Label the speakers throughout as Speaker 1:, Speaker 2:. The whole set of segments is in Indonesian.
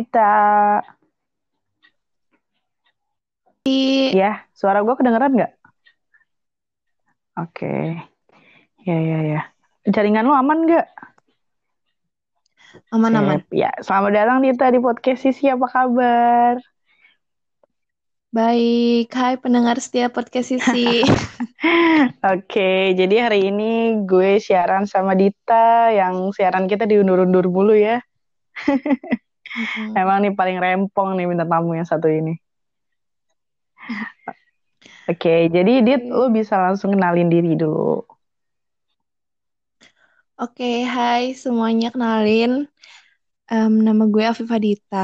Speaker 1: Dita. Ya, suara gue kedengeran nggak? Oke. Ya, ya, ya. Jaringan lu aman nggak?
Speaker 2: Aman-aman.
Speaker 1: Ya, selamat datang Dita di podcast Sisi. Apa kabar?
Speaker 2: Baik, hai pendengar setia podcast Sisi.
Speaker 1: Oke, jadi hari ini gue siaran sama Dita yang siaran kita diundur-undur mulu ya.
Speaker 2: Mm-mm.
Speaker 1: Emang nih paling rempong nih minta tamu yang satu ini. Oke, jadi Dit, lu bisa langsung kenalin diri dulu.
Speaker 2: Oke, hai semuanya kenalin. Em, nama gue Afifah Dita.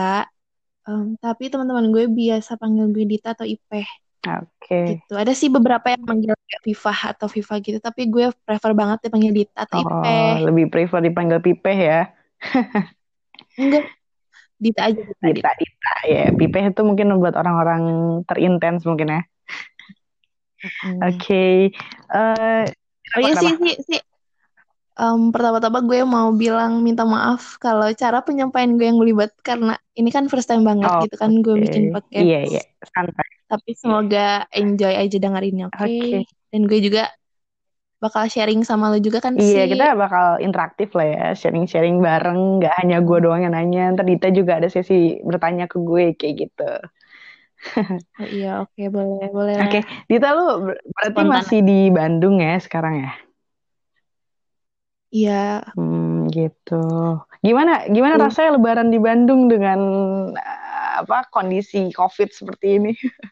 Speaker 2: Em, tapi teman-teman gue biasa panggil gue Dita atau Ipeh
Speaker 1: Oke.
Speaker 2: gitu. Ada sih beberapa yang manggil kayak Fifah atau Viva gitu, tapi gue prefer banget dipanggil Dita atau
Speaker 1: Oh,
Speaker 2: Ipeh.
Speaker 1: lebih prefer dipanggil Pipeh ya.
Speaker 2: Enggak, Dita aja Dita. Dita.
Speaker 1: Dita, Dita. Ya, Pipeh itu mungkin buat orang-orang terintens mungkin ya.
Speaker 2: Mm-mm.
Speaker 1: Oke. Eh,
Speaker 2: Oh iya sih, sih, sih. Em, pertama-tama gue mau bilang minta maaf kalau cara penyampaian gue yang belibet karena ini kan first time banget
Speaker 1: Oh,
Speaker 2: gitu kan gue
Speaker 1: oke.
Speaker 2: bikin podcast.
Speaker 1: Iya, iya. Santai.
Speaker 2: Tapi semoga enjoy aja dengerinnya, oke?
Speaker 1: Oke.
Speaker 2: Dan gue juga bakal sharing sama lo juga kan
Speaker 1: Iya,
Speaker 2: sih.
Speaker 1: kita bakal interaktif lah ya, sharing-sharing bareng, nggak hanya gue doang yang nanya, ntar Dita juga ada sesi bertanya ke gue, kayak gitu.
Speaker 2: Oh iya, oke boleh, boleh
Speaker 1: Oke,
Speaker 2: lah.
Speaker 1: Dita lu ber- berarti
Speaker 2: Spontan.
Speaker 1: masih di Bandung ya sekarang ya?
Speaker 2: Iya,
Speaker 1: Hmm, gitu. Gimana, gimana
Speaker 2: Iya.
Speaker 1: rasanya lebaran di Bandung dengan eh, apa kondisi COVID seperti ini?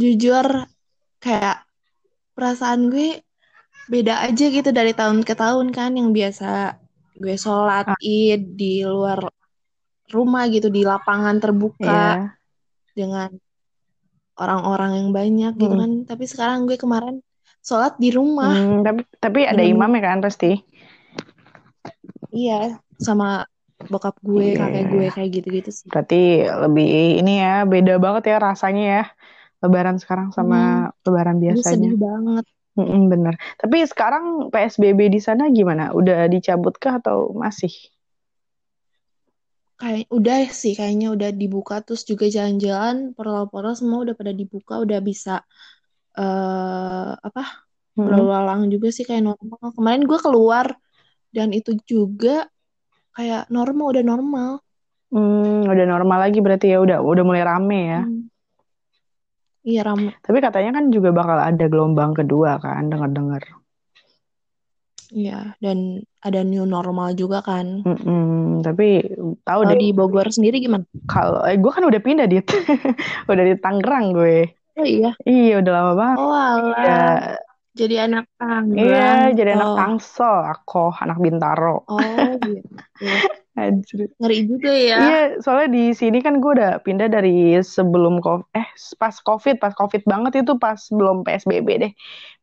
Speaker 2: jujur kayak perasaan gue beda aja gitu dari tahun ke tahun kan yang biasa gue sholat
Speaker 1: Ah.
Speaker 2: id di luar rumah gitu di lapangan terbuka
Speaker 1: Iya.
Speaker 2: dengan orang-orang yang banyak gitu
Speaker 1: Hmm.
Speaker 2: kan. Tapi sekarang gue kemarin sholat di rumah.
Speaker 1: Hmm, tapi tapi ada
Speaker 2: Dengan-
Speaker 1: imamnya kan pasti.
Speaker 2: Iya, sama bokap gue,
Speaker 1: Iya.
Speaker 2: kakek gue kayak gitu-gitu sih.
Speaker 1: Berarti lebih ini ya, beda banget ya rasanya ya. Lebaran sekarang sama lebaran
Speaker 2: Gue
Speaker 1: biasanya.
Speaker 2: sedih banget.
Speaker 1: Mm-mm, bener. Tapi sekarang PSBB di sana gimana? Udah dicabut kah atau masih?
Speaker 2: Kayak udah sih kayaknya udah dibuka terus juga jalan-jalan portal-portal semua udah pada dibuka, udah bisa eh apa?
Speaker 1: Mm-mm.
Speaker 2: berlalu lalang juga sih kayak normal. Kemarin gue keluar dan itu juga kayak normal, udah normal.
Speaker 1: Hmm, udah normal lagi berarti ya udah udah mulai rame ya.
Speaker 2: Hmm. Iya ramai.
Speaker 1: Tapi katanya kan juga bakal ada gelombang kedua kan, dengar-dengar.
Speaker 2: Iya, dan ada new normal juga kan.
Speaker 1: Mm-mm, tapi tahu deh
Speaker 2: di Bogor sendiri gimana?
Speaker 1: kalau eh gue kan udah pindah dit, udah di Tangerang gue.
Speaker 2: Oh iya.
Speaker 1: Iya udah lama banget.
Speaker 2: Oh alah.
Speaker 1: Iya,
Speaker 2: Jadi anak Tangerang.
Speaker 1: iya jadi anak
Speaker 2: toh.
Speaker 1: Tangsel, aku anak Bintaro.
Speaker 2: Oh gitu.
Speaker 1: Anjir.
Speaker 2: Ngeri juga ya.
Speaker 1: Iya, soalnya di sini kan gue udah pindah dari sebelum COVID, eh pas COVID, pas COVID banget itu pas belum PSBB deh,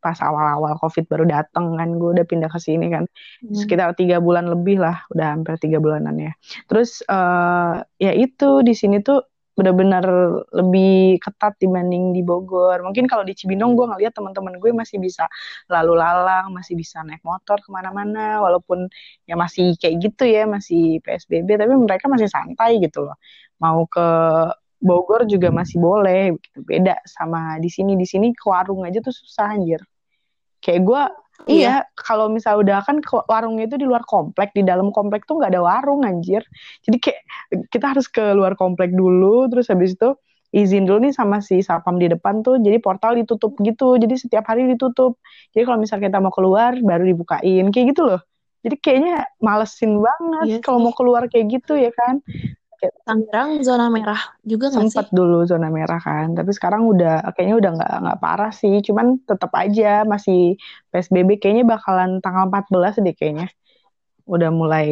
Speaker 1: pas awal-awal COVID baru dateng kan, gue udah pindah ke sini kan,
Speaker 2: Hmm.
Speaker 1: sekitar tiga bulan lebih lah, udah hampir tiga bulanan ya. Terus eh ya itu di sini tuh benar-benar lebih ketat dibanding di Bogor. Mungkin kalau di Cibinong gue ngeliat teman-teman gue masih bisa lalu lalang, masih bisa naik motor ke mana-mana, walaupun ya masih kayak gitu ya, masih PSBB, tapi mereka masih santai gitu loh. Mau ke Bogor juga masih boleh. Beda sama di sini. Di sini ke warung aja tuh susah anjir. Kayak gue,
Speaker 2: Iya.
Speaker 1: iya, kalau misal udah kan warungnya itu di luar komplek, di dalam komplek tuh nggak ada warung anjir. Jadi kayak kita harus ke luar komplek dulu, terus habis itu izin dulu nih sama si sapam di depan tuh, jadi portal ditutup gitu, jadi setiap hari ditutup. Jadi kalau misal kita mau keluar, baru dibukain, kayak gitu loh. Jadi kayaknya malesin banget
Speaker 2: Iya
Speaker 1: kalau mau keluar kayak gitu ya kan.
Speaker 2: Tangerang zona merah juga nggak sih?
Speaker 1: Sempet dulu zona merah kan, tapi sekarang udah kayaknya udah nggak nggak parah sih, cuman tetap aja masih PSBB kayaknya bakalan tanggal 14 deh kayaknya. Udah mulai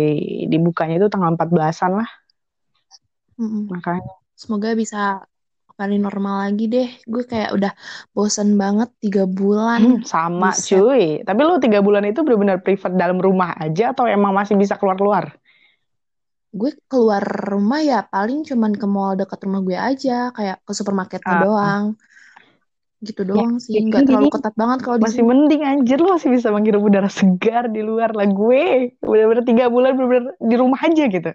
Speaker 1: dibukanya itu tanggal 14-an lah,
Speaker 2: Mm-mm.
Speaker 1: makanya.
Speaker 2: Semoga bisa kembali normal lagi deh. Gue kayak udah bosen banget tiga bulan.
Speaker 1: Hmm, sama
Speaker 2: Buset.
Speaker 1: cuy. Tapi lu tiga bulan itu benar-benar prefer dalam rumah aja atau emang masih bisa keluar-keluar?
Speaker 2: Gue keluar rumah ya paling cuman ke mall dekat rumah gue aja, kayak ke supermarketnya
Speaker 1: Ah.
Speaker 2: doang. gitu
Speaker 1: Ya,
Speaker 2: doang sih
Speaker 1: ya
Speaker 2: nggak
Speaker 1: ini
Speaker 2: terlalu ketat banget kalau
Speaker 1: masih
Speaker 2: sini
Speaker 1: mending anjir lu masih bisa menghirup udara segar di luar lah gue bener-bener tiga bulan bener-bener di rumah aja gitu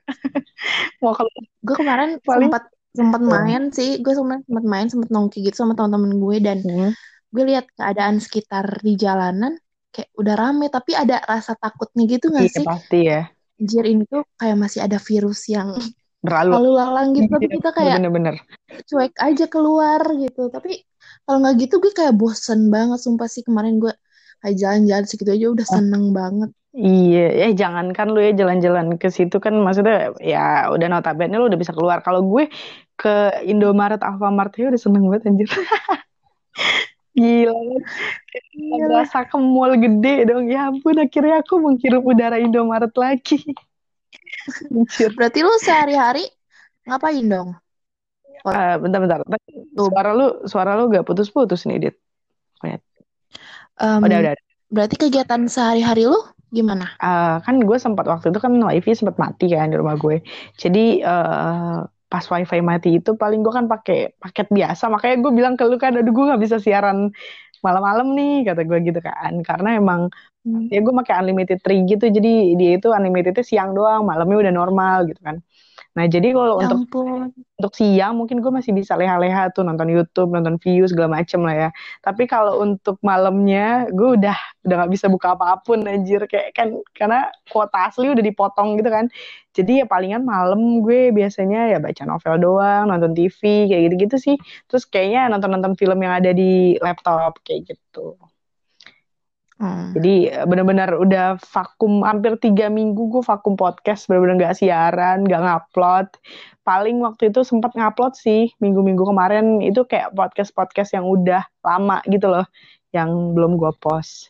Speaker 1: mau kalau
Speaker 2: gue kemarin
Speaker 1: paling
Speaker 2: sempat sempat
Speaker 1: Hmm.
Speaker 2: main sih gue sempat sempat main sempat nongki gitu sama teman-teman gue dan
Speaker 1: Hmm.
Speaker 2: gue lihat keadaan sekitar di jalanan kayak udah rame tapi ada rasa takutnya gitu nggak
Speaker 1: iya
Speaker 2: sih
Speaker 1: pasti ya
Speaker 2: Anjir ini tuh kayak masih ada virus yang
Speaker 1: berlalu
Speaker 2: lalu lalang gitu tapi kita kayak
Speaker 1: bener-bener.
Speaker 2: cuek aja keluar gitu. Tapi kalau nggak gitu gue kayak bosen banget sumpah sih. Kemarin gue kayak jalan-jalan segitu aja udah seneng banget.
Speaker 1: Iya, eh jangankan lu ya jalan-jalan ke situ kan maksudnya ya udah notabene lu udah bisa keluar. Kalau gue ke Indomaret, Alfamart ya udah seneng banget anjir. Gila,
Speaker 2: Iya.
Speaker 1: berasa ke mall gede dong. Ya ampun, akhirnya aku menghirup udara Indomaret lagi. Anjir.
Speaker 2: berarti lu sehari-hari ngapain dong
Speaker 1: Eh, bentar-bentar.
Speaker 2: Tuh.
Speaker 1: Suara lu, suara lu gak putus-putus nih, Dit.
Speaker 2: Em,
Speaker 1: Udah, udah.
Speaker 2: berarti kegiatan sehari-hari lu gimana
Speaker 1: Eh, kan gue sempat waktu itu kan wifi sempat mati kan di rumah gue. Jadi eh, pas wifi mati itu paling gue kan pakai paket biasa. Makanya gue bilang ke lu kan, aduh gue nggak bisa siaran malam-malam nih kata gue gitu kan. Karena emang
Speaker 2: Hmm.
Speaker 1: ya gue pakai unlimited 3 gitu. Jadi dia itu unlimitednya siang doang, malamnya udah normal gitu kan. Nah jadi kalau
Speaker 2: Ya
Speaker 1: untuk
Speaker 2: ampun
Speaker 1: untuk siang mungkin gue masih bisa leha-leha tuh nonton YouTube, nonton view segala macem lah ya. Tapi kalau untuk malamnya gue udah udah nggak bisa buka apa pun anjir kayak kan karena kuota asli udah dipotong gitu kan. Jadi ya palingan malam gue biasanya ya baca novel doang, nonton TV kayak gitu-gitu sih. Terus kayaknya nonton-nonton film yang ada di laptop kayak gitu.
Speaker 2: Hmm.
Speaker 1: Jadi eh, benar-benar udah vakum hampir tiga minggu gue vakum podcast benar-benar nggak siaran, nggak ngupload. Paling waktu itu sempat ngupload sih minggu-minggu kemarin itu kayak podcast-podcast yang udah lama gitu loh, yang belum gue post.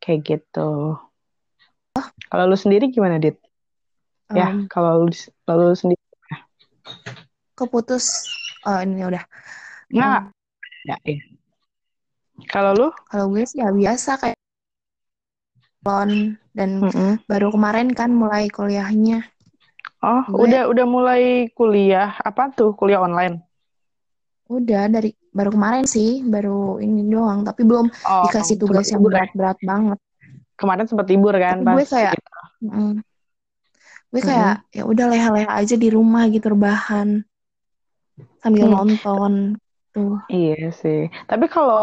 Speaker 1: Kayak gitu. Kalau lu sendiri gimana, Dit? Ya,
Speaker 2: Em,
Speaker 1: kalau lu, kalau lu sendiri
Speaker 2: keputus oh ini udah
Speaker 1: nggak
Speaker 2: Em,
Speaker 1: ada ya. Kalau lu?
Speaker 2: kalau gue sih ya biasa kayak lon dan
Speaker 1: Mm-mm.
Speaker 2: baru kemarin kan mulai kuliahnya
Speaker 1: Oh,
Speaker 2: gue
Speaker 1: udah udah mulai kuliah apa tuh? Kuliah online?
Speaker 2: udah dari baru kemarin sih baru ini doang tapi belum
Speaker 1: Oh,
Speaker 2: dikasih tugas yang
Speaker 1: ya?
Speaker 2: berat-berat banget
Speaker 1: Kemarin sempat libur kan
Speaker 2: tapi gue kayak mm, gue kayak ya udah leha-leha aja di rumah gitu rebahan sambil
Speaker 1: Hmm.
Speaker 2: nonton tuh
Speaker 1: Iya sih. Tapi kalau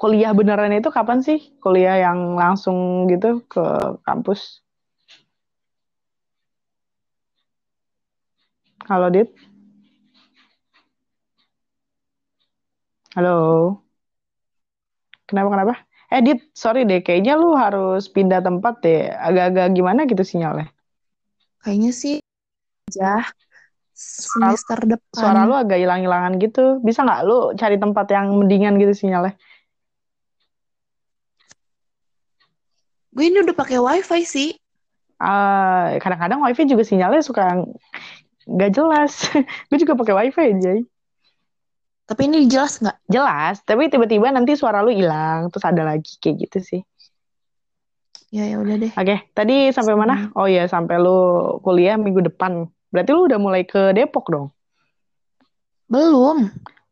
Speaker 1: kuliah beneran itu kapan sih? Kuliah yang langsung gitu ke kampus? Halo, Dit? Halo? Kenapa, kenapa? Eh, Dit, sorry deh. Kayaknya lu harus pindah tempat deh. Agak-agak gimana gitu sinyalnya.
Speaker 2: kayaknya sih aja
Speaker 1: Suara,
Speaker 2: semester
Speaker 1: suara lu
Speaker 2: depan
Speaker 1: agak hilang-hilangan gitu. Bisa nggak lu cari tempat yang mendingan gitu sinyalnya?
Speaker 2: gue ini udah pakai wifi sih
Speaker 1: Ah, kadang-kadang wifi juga sinyalnya suka nggak jelas. Gue juga pakai wifi aja.
Speaker 2: tapi ini jelas nggak
Speaker 1: Jelas, tapi tiba-tiba nanti suara lu hilang, terus ada lagi kayak gitu sih.
Speaker 2: ya ya udah deh
Speaker 1: Oke, tadi sampai mana? Oh iya, sampai lu kuliah minggu depan. Berarti lu udah mulai ke Depok dong?
Speaker 2: belum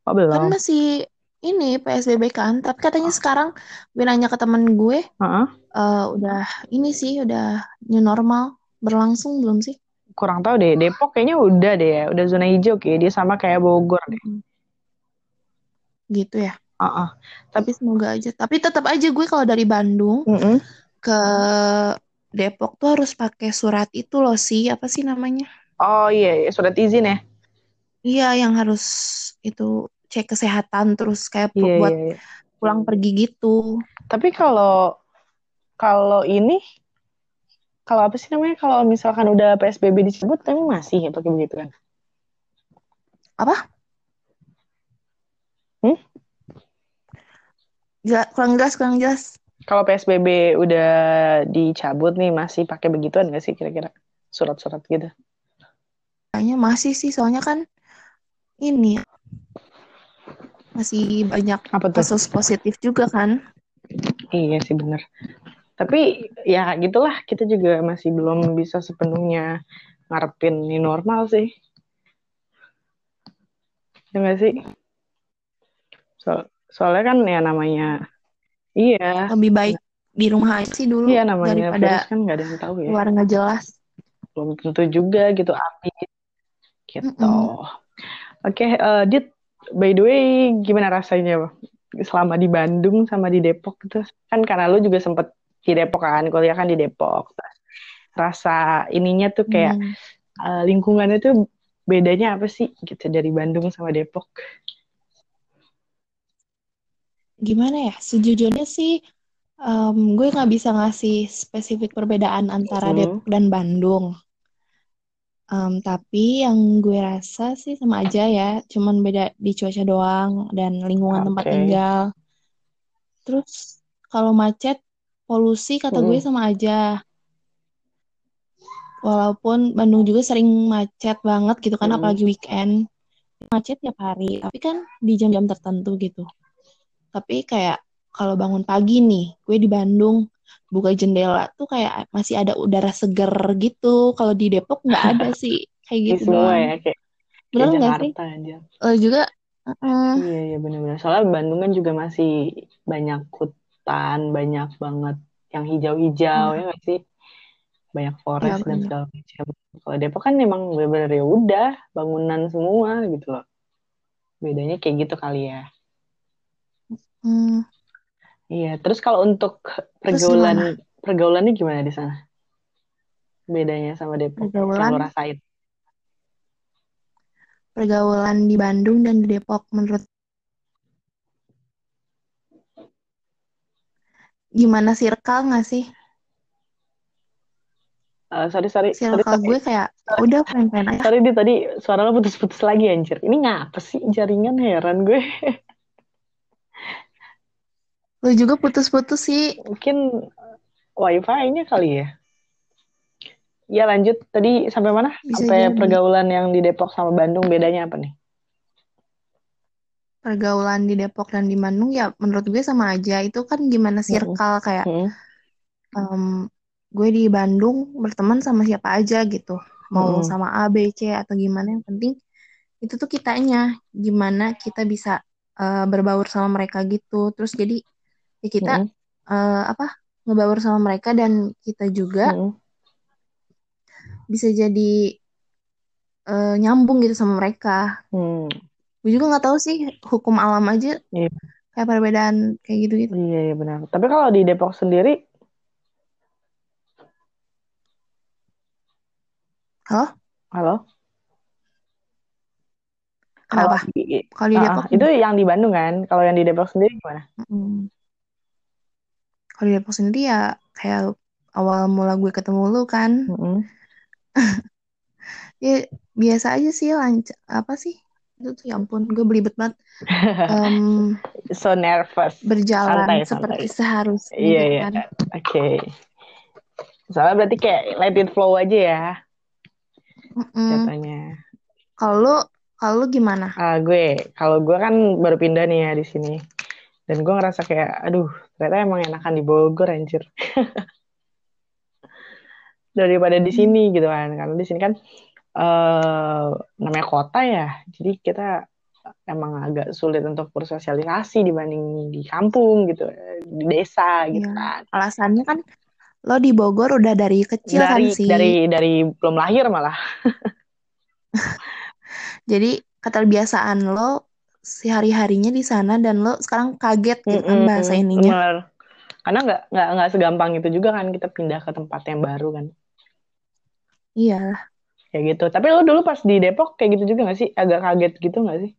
Speaker 1: Oh,
Speaker 2: kan
Speaker 1: belum.
Speaker 2: masih ini PSBB kan tapi katanya sekarang gue nanya ke temen gue
Speaker 1: Heeh.
Speaker 2: eh, udah ini sih udah new normal berlangsung belum sih
Speaker 1: Kurang tahu deh. Depok kayaknya udah deh ya, udah zona hijau kayak dia sama kayak Bogor deh.
Speaker 2: Mm, gitu ya
Speaker 1: Heeh.
Speaker 2: tapi semoga aja tapi tetap aja gue kalau dari Bandung
Speaker 1: Mm-mm.
Speaker 2: ke Depok tuh harus pakai surat itu loh sih apa sih namanya
Speaker 1: Oh iya, iya, surat izin ya?
Speaker 2: iya yang harus itu cek kesehatan terus kayak
Speaker 1: Iya,
Speaker 2: buat
Speaker 1: iya, iya.
Speaker 2: pulang pergi gitu
Speaker 1: Tapi kalau kalau ini, kalau apa sih namanya? Kalau misalkan udah PSBB dicabut, tapi masih ya pakai begitu kan?
Speaker 2: apa
Speaker 1: Hmm?
Speaker 2: Jela- kurang jelas kurang jelas
Speaker 1: Kalau PSBB udah dicabut nih, masih pakai begituan nggak sih kira-kira? Surat-surat gitu.
Speaker 2: Kayaknya masih sih soalnya kan ini masih banyak
Speaker 1: Apa tuh?
Speaker 2: kasus positif juga kan
Speaker 1: Iya sih bener. Tapi ya gitulah, kita juga masih belum bisa sepenuhnya ngarepin ini normal sih. Ya nggak sih? So, soalnya kan ya namanya iya
Speaker 2: lebih baik di rumah aja sih dulu
Speaker 1: iya namanya
Speaker 2: daripada
Speaker 1: virus kan nggak ada yang tahu ya
Speaker 2: keluar nggak jelas
Speaker 1: belum tentu juga gitu api gitu.
Speaker 2: Mm-mm.
Speaker 1: oke eh, Dit by the way gimana rasanya selama di Bandung sama di Depok gitu? Kan karena lu juga sempet di Depok kan kuliah kan di Depok. Rasa ininya tuh kayak
Speaker 2: Hmm.
Speaker 1: eh, lingkungannya tuh bedanya apa sih gitu dari Bandung sama Depok?
Speaker 2: Gimana ya? Sejujurnya sih em, gue nggak bisa ngasih spesifik perbedaan antara
Speaker 1: Hmm.
Speaker 2: Depok dan Bandung Em, tapi yang gue rasa sih sama aja ya cuman beda di cuaca doang dan lingkungan tempat
Speaker 1: Oke.
Speaker 2: tinggal terus kalau macet polusi kata gue
Speaker 1: Mm-mm.
Speaker 2: sama aja walaupun Bandung juga sering macet banget gitu kan
Speaker 1: Mm-mm.
Speaker 2: apalagi weekend macet tiap hari tapi kan di jam-jam tertentu gitu tapi kayak kalau bangun pagi nih gue di Bandung buka jendela tuh kayak masih ada udara seger gitu. Kalau di Depok nggak ada sih kayak gitu
Speaker 1: semua
Speaker 2: doang.
Speaker 1: ya kayak,
Speaker 2: bener nggak sih?
Speaker 1: aja.
Speaker 2: Lo juga uh,
Speaker 1: iya iya benar-benar soalnya Bandung kan juga masih banyak hutan banyak banget yang hijau-hijau
Speaker 2: Iya.
Speaker 1: ya nggak sih? Banyak
Speaker 2: ya
Speaker 1: forest dan
Speaker 2: banyak
Speaker 1: segala macam. Kalau Depok kan emang bener-bener ya udah bangunan semua gitu loh. Bedanya kayak gitu kali ya.
Speaker 2: Hmm,
Speaker 1: iya terus kalau untuk pergaulan pergaulannya gimana di sana? Bedanya sama Depok yang lo
Speaker 2: pergaulan
Speaker 1: rasain
Speaker 2: pergaulan di Bandung dan di Depok menurut gimana circle nggak sih?
Speaker 1: Eh, sorry sorry
Speaker 2: circle
Speaker 1: sorry.
Speaker 2: gue kayak udah fine-fine aja.
Speaker 1: Sorry di tadi suara lo putus-putus lagi anjir. Ini ngapa sih? Jaringan heran gue
Speaker 2: lo juga putus-putus sih.
Speaker 1: Mungkin wifi-nya kali ya. Ya lanjut. Tadi sampai mana?
Speaker 2: Bisa
Speaker 1: sampai
Speaker 2: jadi.
Speaker 1: pergaulan yang di Depok sama Bandung bedanya apa nih?
Speaker 2: Pergaulan di Depok dan di Bandung ya menurut gue sama aja. Itu kan gimana circle kayak
Speaker 1: Mm-mm.
Speaker 2: em, gue di Bandung berteman sama siapa aja gitu. Mau
Speaker 1: Mm-mm.
Speaker 2: sama A B C atau gimana. Yang penting itu tuh kitanya. Gimana kita bisa eh, berbaur sama mereka gitu. Terus jadi ya kita
Speaker 1: Mm-mm.
Speaker 2: eh, apa ngebaur sama mereka dan kita juga
Speaker 1: Mm-mm.
Speaker 2: bisa jadi eh, nyambung gitu sama mereka
Speaker 1: Hmm.
Speaker 2: gue juga nggak tahu sih hukum alam aja
Speaker 1: Iya,
Speaker 2: kayak perbedaan kayak gitu gitu
Speaker 1: iya, iya benar. Tapi kalau di Depok sendiri,
Speaker 2: halo
Speaker 1: halo, kalau
Speaker 2: kenapa kalau di
Speaker 1: Ah, ah,
Speaker 2: Depok
Speaker 1: itu yang di Bandung kan? Kalau yang di Depok sendiri gimana?
Speaker 2: mm, kalau di Depok sendiri ya kayak awal mula gue ketemu lu kan
Speaker 1: Mm-mm.
Speaker 2: ya biasa aja sih lancar apa sih itu tuh ya ampun gue belibet banget Em,
Speaker 1: So nervous,
Speaker 2: berjalan
Speaker 1: santai,
Speaker 2: seperti
Speaker 1: santai.
Speaker 2: seharusnya
Speaker 1: Iya, iya,
Speaker 2: kan
Speaker 1: oke. Soalnya berarti kayak let it flow aja ya,
Speaker 2: Mm-mm.
Speaker 1: katanya.
Speaker 2: kalau kalau gimana
Speaker 1: Ah, gue, kalau gue kan baru pindah nih ya di sini. Dan gue ngerasa kayak, aduh, ternyata emang enakan di Bogor, anjir. Daripada di sini gitu kan. Karena di sini kan eh namanya kota ya. Jadi kita emang agak sulit untuk bersosialisasi dibanding di kampung gitu, di desa gitu
Speaker 2: Iya.
Speaker 1: kan.
Speaker 2: alasannya kan lo di Bogor udah dari kecil kan
Speaker 1: Dari
Speaker 2: sih
Speaker 1: dari dari belum lahir malah.
Speaker 2: jadi keterbiasaan lo si hari-harinya di sana dan lo sekarang kaget gitu kan
Speaker 1: Mm-mm,
Speaker 2: bahasa ininya
Speaker 1: bener. Karena nggak nggak nggak segampang itu juga kan kita pindah ke tempat yang baru kan.
Speaker 2: iya
Speaker 1: Kayak gitu. Tapi lo dulu pas di Depok kayak gitu juga nggak sih? Agak kaget gitu nggak sih?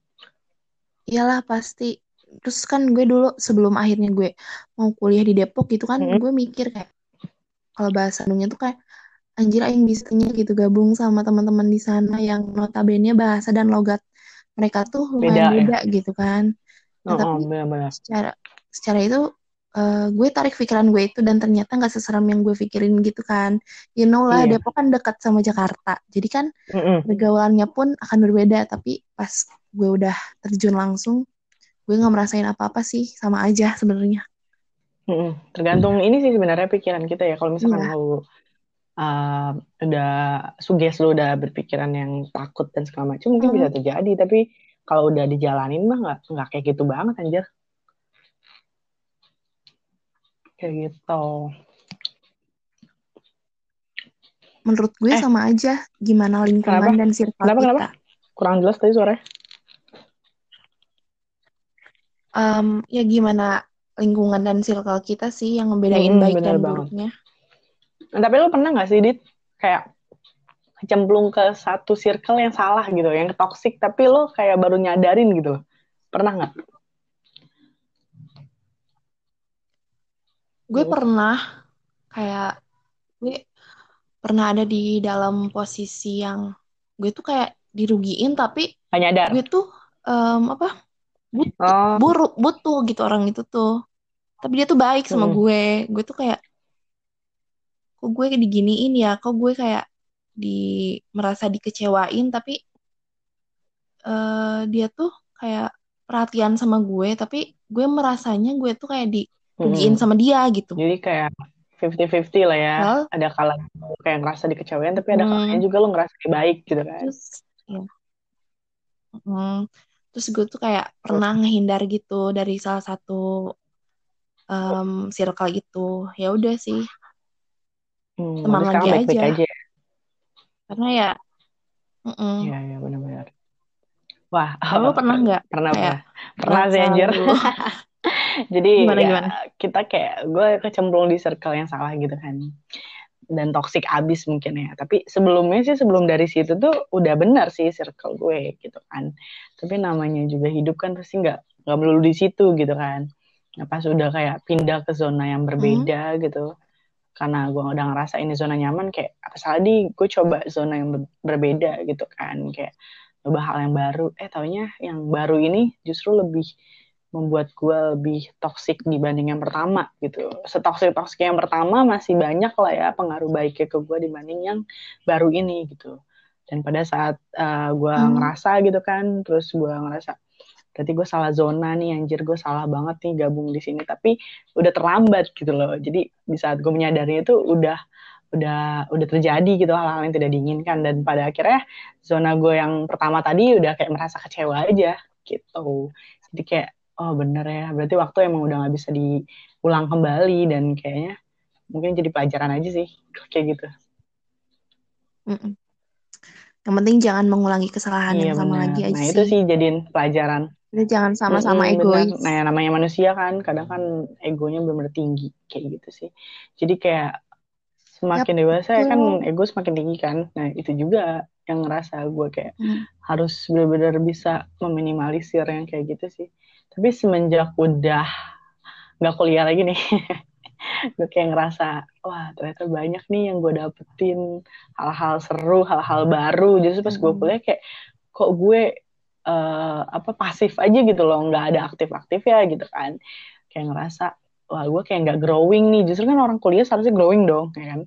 Speaker 2: iyalah pasti terus kan gue dulu sebelum akhirnya gue mau kuliah di Depok gitu kan
Speaker 1: Mm-mm.
Speaker 2: gue mikir kayak kalau bahasa Bandungnya tuh kayak anjir aing bisanya gitu gabung sama teman-teman di sana yang notabene bahasa dan logat mereka tuh
Speaker 1: Beda
Speaker 2: lumayan
Speaker 1: ya.
Speaker 2: beda gitu kan nah
Speaker 1: Oh, oh,
Speaker 2: tapi
Speaker 1: benar-benar.
Speaker 2: secara secara itu eh, gue tarik pikiran gue itu dan ternyata nggak seseram yang gue pikirin gitu kan you know lah
Speaker 1: Iya.
Speaker 2: Depok kan dekat sama Jakarta jadi kan
Speaker 1: Mm-mm.
Speaker 2: pergaulannya pun akan berbeda tapi pas gue udah terjun langsung gue nggak merasain apa-apa sih sama aja sebenarnya
Speaker 1: Mm-mm. Tergantung ini sih sebenarnya pikiran kita ya. Kalau misalkan
Speaker 2: iya
Speaker 1: lo uh, udah suges lo udah berpikiran yang takut dan segala macam mungkin bisa
Speaker 2: Hmm,
Speaker 1: terjadi. Tapi kalau udah dijalanin mah nggak nggak kayak gitu banget anjir kayak gitu
Speaker 2: menurut gue
Speaker 1: Eh.
Speaker 2: sama aja gimana lingkungan
Speaker 1: Kenapa?
Speaker 2: dan circle
Speaker 1: Kenapa,
Speaker 2: kita
Speaker 1: kenapa? kurang jelas tadi suaranya
Speaker 2: Em, ya gimana lingkungan dan circle kita sih yang ngebedain
Speaker 1: Hmm,
Speaker 2: baik dan
Speaker 1: banget.
Speaker 2: buruknya
Speaker 1: tapi lo pernah nggak sih dit? Kayak kecemplung ke satu circle yang salah gitu yang toxic tapi lo kayak baru nyadarin gitu pernah nggak?
Speaker 2: Gue pernah kayak gue pernah ada di dalam posisi yang gue tuh kayak dirugiin tapi
Speaker 1: nggak nyadar?
Speaker 2: gue tuh em, apa but-
Speaker 1: oh.
Speaker 2: buruk butuh gitu orang itu tuh. Tapi dia tuh baik sama
Speaker 1: Hmm.
Speaker 2: gue. Gue tuh kayak kok gue diginiin ya? Kok gue kayak di merasa dikecewain? Tapi eh, dia tuh kayak perhatian sama gue tapi gue merasanya gue tuh kayak dirugiin
Speaker 1: Mm-mm.
Speaker 2: sama dia gitu.
Speaker 1: Jadi kayak 50-50 lah ya.
Speaker 2: Well,
Speaker 1: ada kalanya kayak ngerasa dikecewain tapi ada
Speaker 2: Hmm.
Speaker 1: kalanya juga lo ngerasa baik gitu kan.
Speaker 2: Terus ya Hmm, terus gue tuh kayak pernah ngehindar gitu dari salah satu em, circle itu. Ya udah sih
Speaker 1: hmm, sekarang
Speaker 2: lagi
Speaker 1: baik-baik
Speaker 2: aja.
Speaker 1: aja. Ya
Speaker 2: karena ya
Speaker 1: iya iya benar-benar. Wah
Speaker 2: Lo pernah nggak?
Speaker 1: pernah
Speaker 2: kayak
Speaker 1: pernah pernah sih anjir. jadi
Speaker 2: gimana
Speaker 1: ya
Speaker 2: gimana?
Speaker 1: kita kayak gue kecemplung di circle yang salah gitu kan. Dan toxic abis mungkin ya. Tapi sebelumnya sih sebelum dari situ tuh udah benar sih circle gue gitu kan. Tapi namanya juga hidup kan pasti nggak nggak melulu di situ gitu kan. Nah, pas udah kayak pindah ke zona yang
Speaker 2: Hmm?
Speaker 1: berbeda gitu karena gue udah ngerasa ini zona nyaman kayak apa salah di gue coba zona yang ber- berbeda gitu kan. Kayak coba hal yang baru. Eh taunya yang baru ini justru lebih membuat gue lebih toksik dibanding yang pertama gitu. Setoksik toksik yang pertama masih banyak lah ya pengaruh baiknya ke gue dibanding yang baru ini gitu. Dan pada saat uh, gue
Speaker 2: Hmm.
Speaker 1: ngerasa gitu kan terus gue ngerasa berarti gue salah zona nih anjir. Gue salah banget nih gabung di sini. Tapi udah terlambat gitu loh. Jadi di saat gue menyadarinya itu udah udah udah terjadi gitu hal-hal yang tidak diinginkan. Dan pada akhirnya zona gue yang pertama tadi udah kayak merasa kecewa aja gitu. Jadi kayak oh bener ya. Berarti waktu emang udah nggak bisa diulang kembali dan kayaknya mungkin jadi pelajaran aja sih kayak gitu.
Speaker 2: Mm-mm. yang penting jangan mengulangi kesalahan
Speaker 1: iya
Speaker 2: yang sama
Speaker 1: bener.
Speaker 2: lagi aja
Speaker 1: nah itu
Speaker 2: sih.
Speaker 1: sih jadiin pelajaran
Speaker 2: kita jangan sama-sama
Speaker 1: bener.
Speaker 2: egois
Speaker 1: Nah, yang namanya manusia kan, kadang kan egonya benar-benar tinggi kayak gitu sih. Jadi kayak semakin dewasa ya kan ego semakin tinggi kan. Nah, itu juga yang ngerasa gue kayak
Speaker 2: Hmm.
Speaker 1: harus benar-benar bisa meminimalisir yang kayak gitu sih. Tapi semenjak udah nggak kuliah lagi nih, gue kayak ngerasa wah ternyata banyak nih yang gue dapetin hal-hal seru, hal-hal baru. Justru pas gue
Speaker 2: Hmm.
Speaker 1: kuliah kayak kok gue eh, apa pasif aja gitu loh, nggak ada aktif-aktif ya gitu kan. Kayak ngerasa wah gue kayak nggak growing nih. Justru kan orang kuliah seharusnya growing dong, ya kan?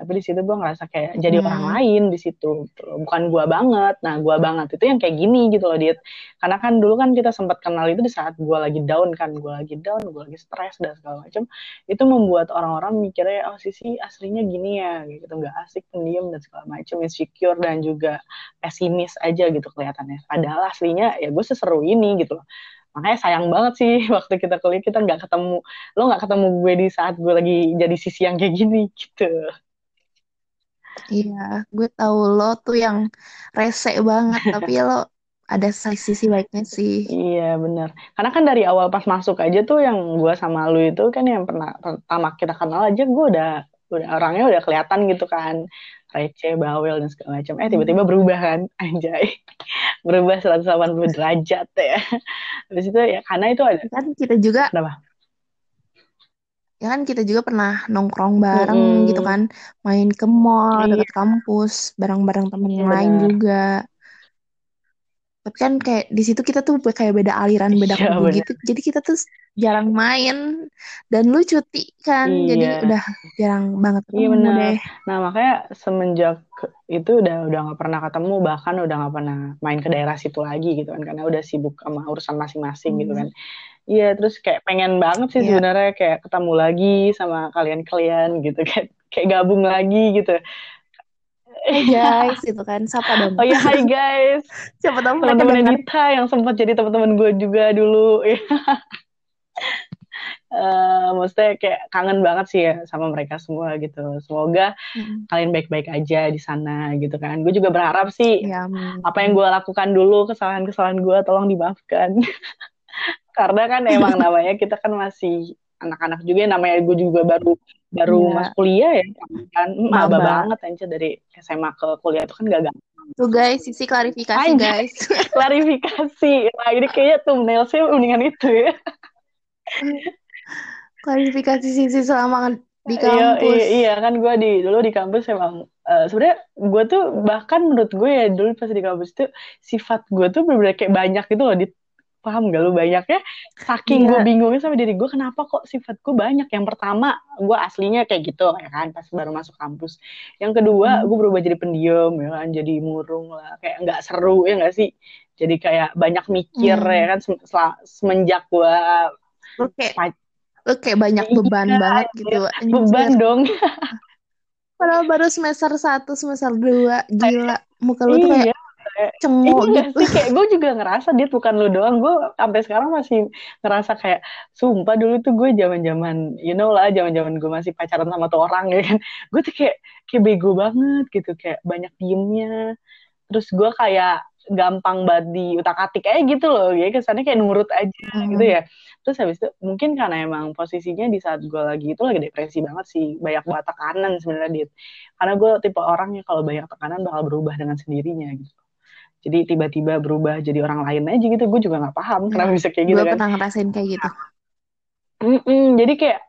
Speaker 1: Tapi di situ gue ngerasa kayak jadi orang
Speaker 2: Hmm.
Speaker 1: lain di situ, gitu loh. bukan gue banget. Nah, gue banget itu yang kayak gini gitu loh, Dit. Karena kan dulu kan kita sempat kenal itu di saat gue lagi down kan, gue lagi down, gue lagi stres dan segala macam. Itu membuat orang-orang mikirnya, oh Sisi aslinya gini ya, gitu nggak asik, pendiam dan segala macam, insecure dan juga pesimis aja gitu kelihatannya. Padahal aslinya ya gue seseru ini gitu loh. Makanya sayang banget sih waktu kita kuliah kita nggak ketemu, lo nggak ketemu gue di saat gue lagi jadi sisi yang kayak gini gitu.
Speaker 2: Iya, gue tahu lo tuh yang rese banget, tapi lo ada sisi baiknya sih.
Speaker 1: Iya benar. Karena kan dari awal pas masuk aja tuh yang gue sama lu itu kan yang pernah pertama kita kenal aja gue udah udah orangnya udah kelihatan gitu kan receh, bawel dan segala macam. Eh tiba-tiba berubah kan, anjay. Berubah 180 derajat ya. Habis itu ya karena itu ada
Speaker 2: Kan kita juga,
Speaker 1: kenapa?
Speaker 2: Ya kan kita juga pernah nongkrong bareng gitu
Speaker 1: Mm-mm.
Speaker 2: kan, main ke mall
Speaker 1: Iya,
Speaker 2: dekat kampus, bareng-bareng temen
Speaker 1: iya
Speaker 2: yang lain juga. Tapi kan kayak di situ kita tuh kayak beda aliran, beda
Speaker 1: Iya
Speaker 2: kubu gitu. Jadi kita tuh jarang main dan lu cuti kan. Jadi
Speaker 1: Iya.
Speaker 2: udah jarang banget
Speaker 1: Iya
Speaker 2: ketemu
Speaker 1: benar.
Speaker 2: deh.
Speaker 1: Nah makanya semenjak itu udah udah nggak pernah ketemu bahkan udah nggak pernah main ke daerah situ lagi gitu kan karena udah sibuk sama urusan masing-masing gitu
Speaker 2: Hmm.
Speaker 1: kan. Iya terus kayak pengen banget sih
Speaker 2: Iya.
Speaker 1: sebenarnya kayak ketemu lagi sama kalian-kalian gitu kan kayak gabung lagi gitu.
Speaker 2: Hey guys, itu kan siapa dong?
Speaker 1: Oh ya, hai guys.
Speaker 2: Siapa tahu mereka
Speaker 1: Teman-teman. Dita yang sempat jadi teman-teman gue juga dulu. Eh, maksudnya kayak kangen banget sih ya sama mereka semua gitu. Semoga
Speaker 2: Mm.
Speaker 1: kalian baik-baik aja di sana gitu kan. Gue juga berharap sih
Speaker 2: Ya, amin.
Speaker 1: apa yang gue lakukan dulu kesalahan-kesalahan gue tolong dimaafkan. Karena kan emang namanya kita kan masih anak-anak juga ya, namanya gue juga baru baru
Speaker 2: Iya.
Speaker 1: masuk kuliah ya kan maba
Speaker 2: Maba.
Speaker 1: banget anjir dari SMA ke kuliah itu kan gak gampang
Speaker 2: Tuh guys, sisi klarifikasi
Speaker 1: Anjay.
Speaker 2: guys.
Speaker 1: klarifikasi nah ini kayaknya thumbnailsnya mendingan itu ya
Speaker 2: klarifikasi sisi selama di
Speaker 1: Iya,
Speaker 2: kampus.
Speaker 1: iya, iya kan gue di dulu di kampus emang eh, sebenarnya gue tuh bahkan menurut gue ya dulu pas di kampus tuh sifat gue tuh bener-bener kayak banyak gitu loh di paham gak lu banyaknya saking
Speaker 2: Iya.
Speaker 1: gue bingungnya sama diri gue kenapa kok sifat gue banyak yang pertama gue aslinya kayak gitu ya kan pas baru masuk kampus yang kedua
Speaker 2: Hmm.
Speaker 1: gue berubah jadi pendiam ya kan jadi murung lah kayak nggak seru ya nggak sih jadi kayak banyak mikir
Speaker 2: Hmm.
Speaker 1: ya kan semenjak gue Pa-
Speaker 2: lu kayak banyak
Speaker 1: Iya,
Speaker 2: beban banget gitu. Anjir.
Speaker 1: beban dong
Speaker 2: Padahal baru semester 1, semester 2. Gila. Muka lu tuh kayak
Speaker 1: iya
Speaker 2: cengok
Speaker 1: Iya
Speaker 2: gitu.
Speaker 1: sih, kayak gue juga ngerasa dia bukan lu doang. Gue sampai sekarang masih ngerasa kayak, sumpah dulu tuh gue zaman zaman, you know lah, zaman zaman gue masih pacaran sama tuh orang ya kan. Gue tuh kayak kayak bego banget gitu, kayak banyak diemnya. Terus gue kayak gampang banget di utak atik kayak gitu loh, ya kesannya kayak nurut aja
Speaker 2: Hmm.
Speaker 1: gitu ya. Terus habis itu mungkin karena emang posisinya di saat gue lagi itu lagi depresi banget sih, banyak banget tekanan sebenarnya dit. Karena gue tipe orang yang kalau banyak tekanan bakal berubah dengan sendirinya gitu. Jadi tiba-tiba berubah jadi orang lain aja gitu, gue juga nggak paham kenapa bisa kayak gitu
Speaker 2: Gue
Speaker 1: kan.
Speaker 2: pernah ngerasain kayak gitu.
Speaker 1: Mm-mm, jadi kayak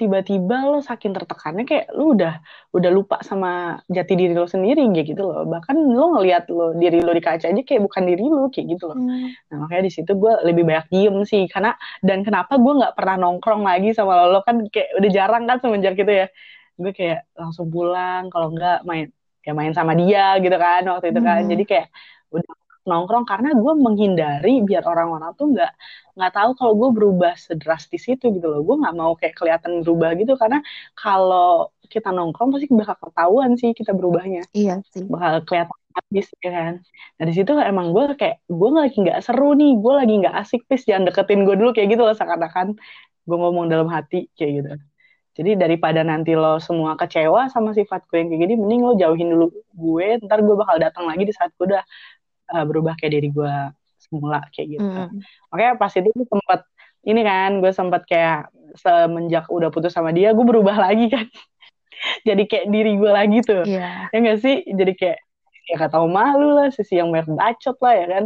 Speaker 1: tiba-tiba lo saking tertekannya kayak lo udah udah lupa sama jati diri lo sendiri kayak gitu loh. Bahkan lo ngelihat lo diri lo di kaca aja kayak bukan diri lo kayak gitu loh.
Speaker 2: Hmm.
Speaker 1: Nah makanya di situ gue lebih banyak diem sih karena dan kenapa gue nggak pernah nongkrong lagi sama lo, lo kan kayak udah jarang kan semenjak itu ya. Gue kayak langsung pulang kalau nggak main ya main sama dia gitu kan waktu itu kan.
Speaker 2: Hmm.
Speaker 1: Jadi kayak udah nongkrong karena gue menghindari biar orang-orang tuh nggak nggak tahu kalau gue berubah sedrastis itu gitu loh. Gue nggak mau kayak kelihatan berubah gitu karena kalau kita nongkrong pasti bakal ketahuan sih kita berubahnya
Speaker 2: Iya sih.
Speaker 1: bakal kelihatan habis ya kan. Nah di situ emang gue kayak gue lagi nggak seru nih, gue lagi nggak asik please jangan deketin gue dulu kayak gitu loh seakan-akan gue ngomong dalam hati kayak gitu. Jadi daripada nanti lo semua kecewa sama sifat gue yang kayak gini, mending lo jauhin dulu gue, ntar gue bakal datang lagi di saat gue udah uh, berubah kayak diri gue semula kayak gitu.
Speaker 2: Hmm.
Speaker 1: Makanya pas itu gue sempet ini kan, gue sempet kayak semenjak udah putus sama dia, gue berubah lagi kan. Jadi kayak diri gue lagi tuh
Speaker 2: Iya.
Speaker 1: ya nggak sih jadi kayak ya gak tahu malu lah sisi yang banyak bacot lah ya kan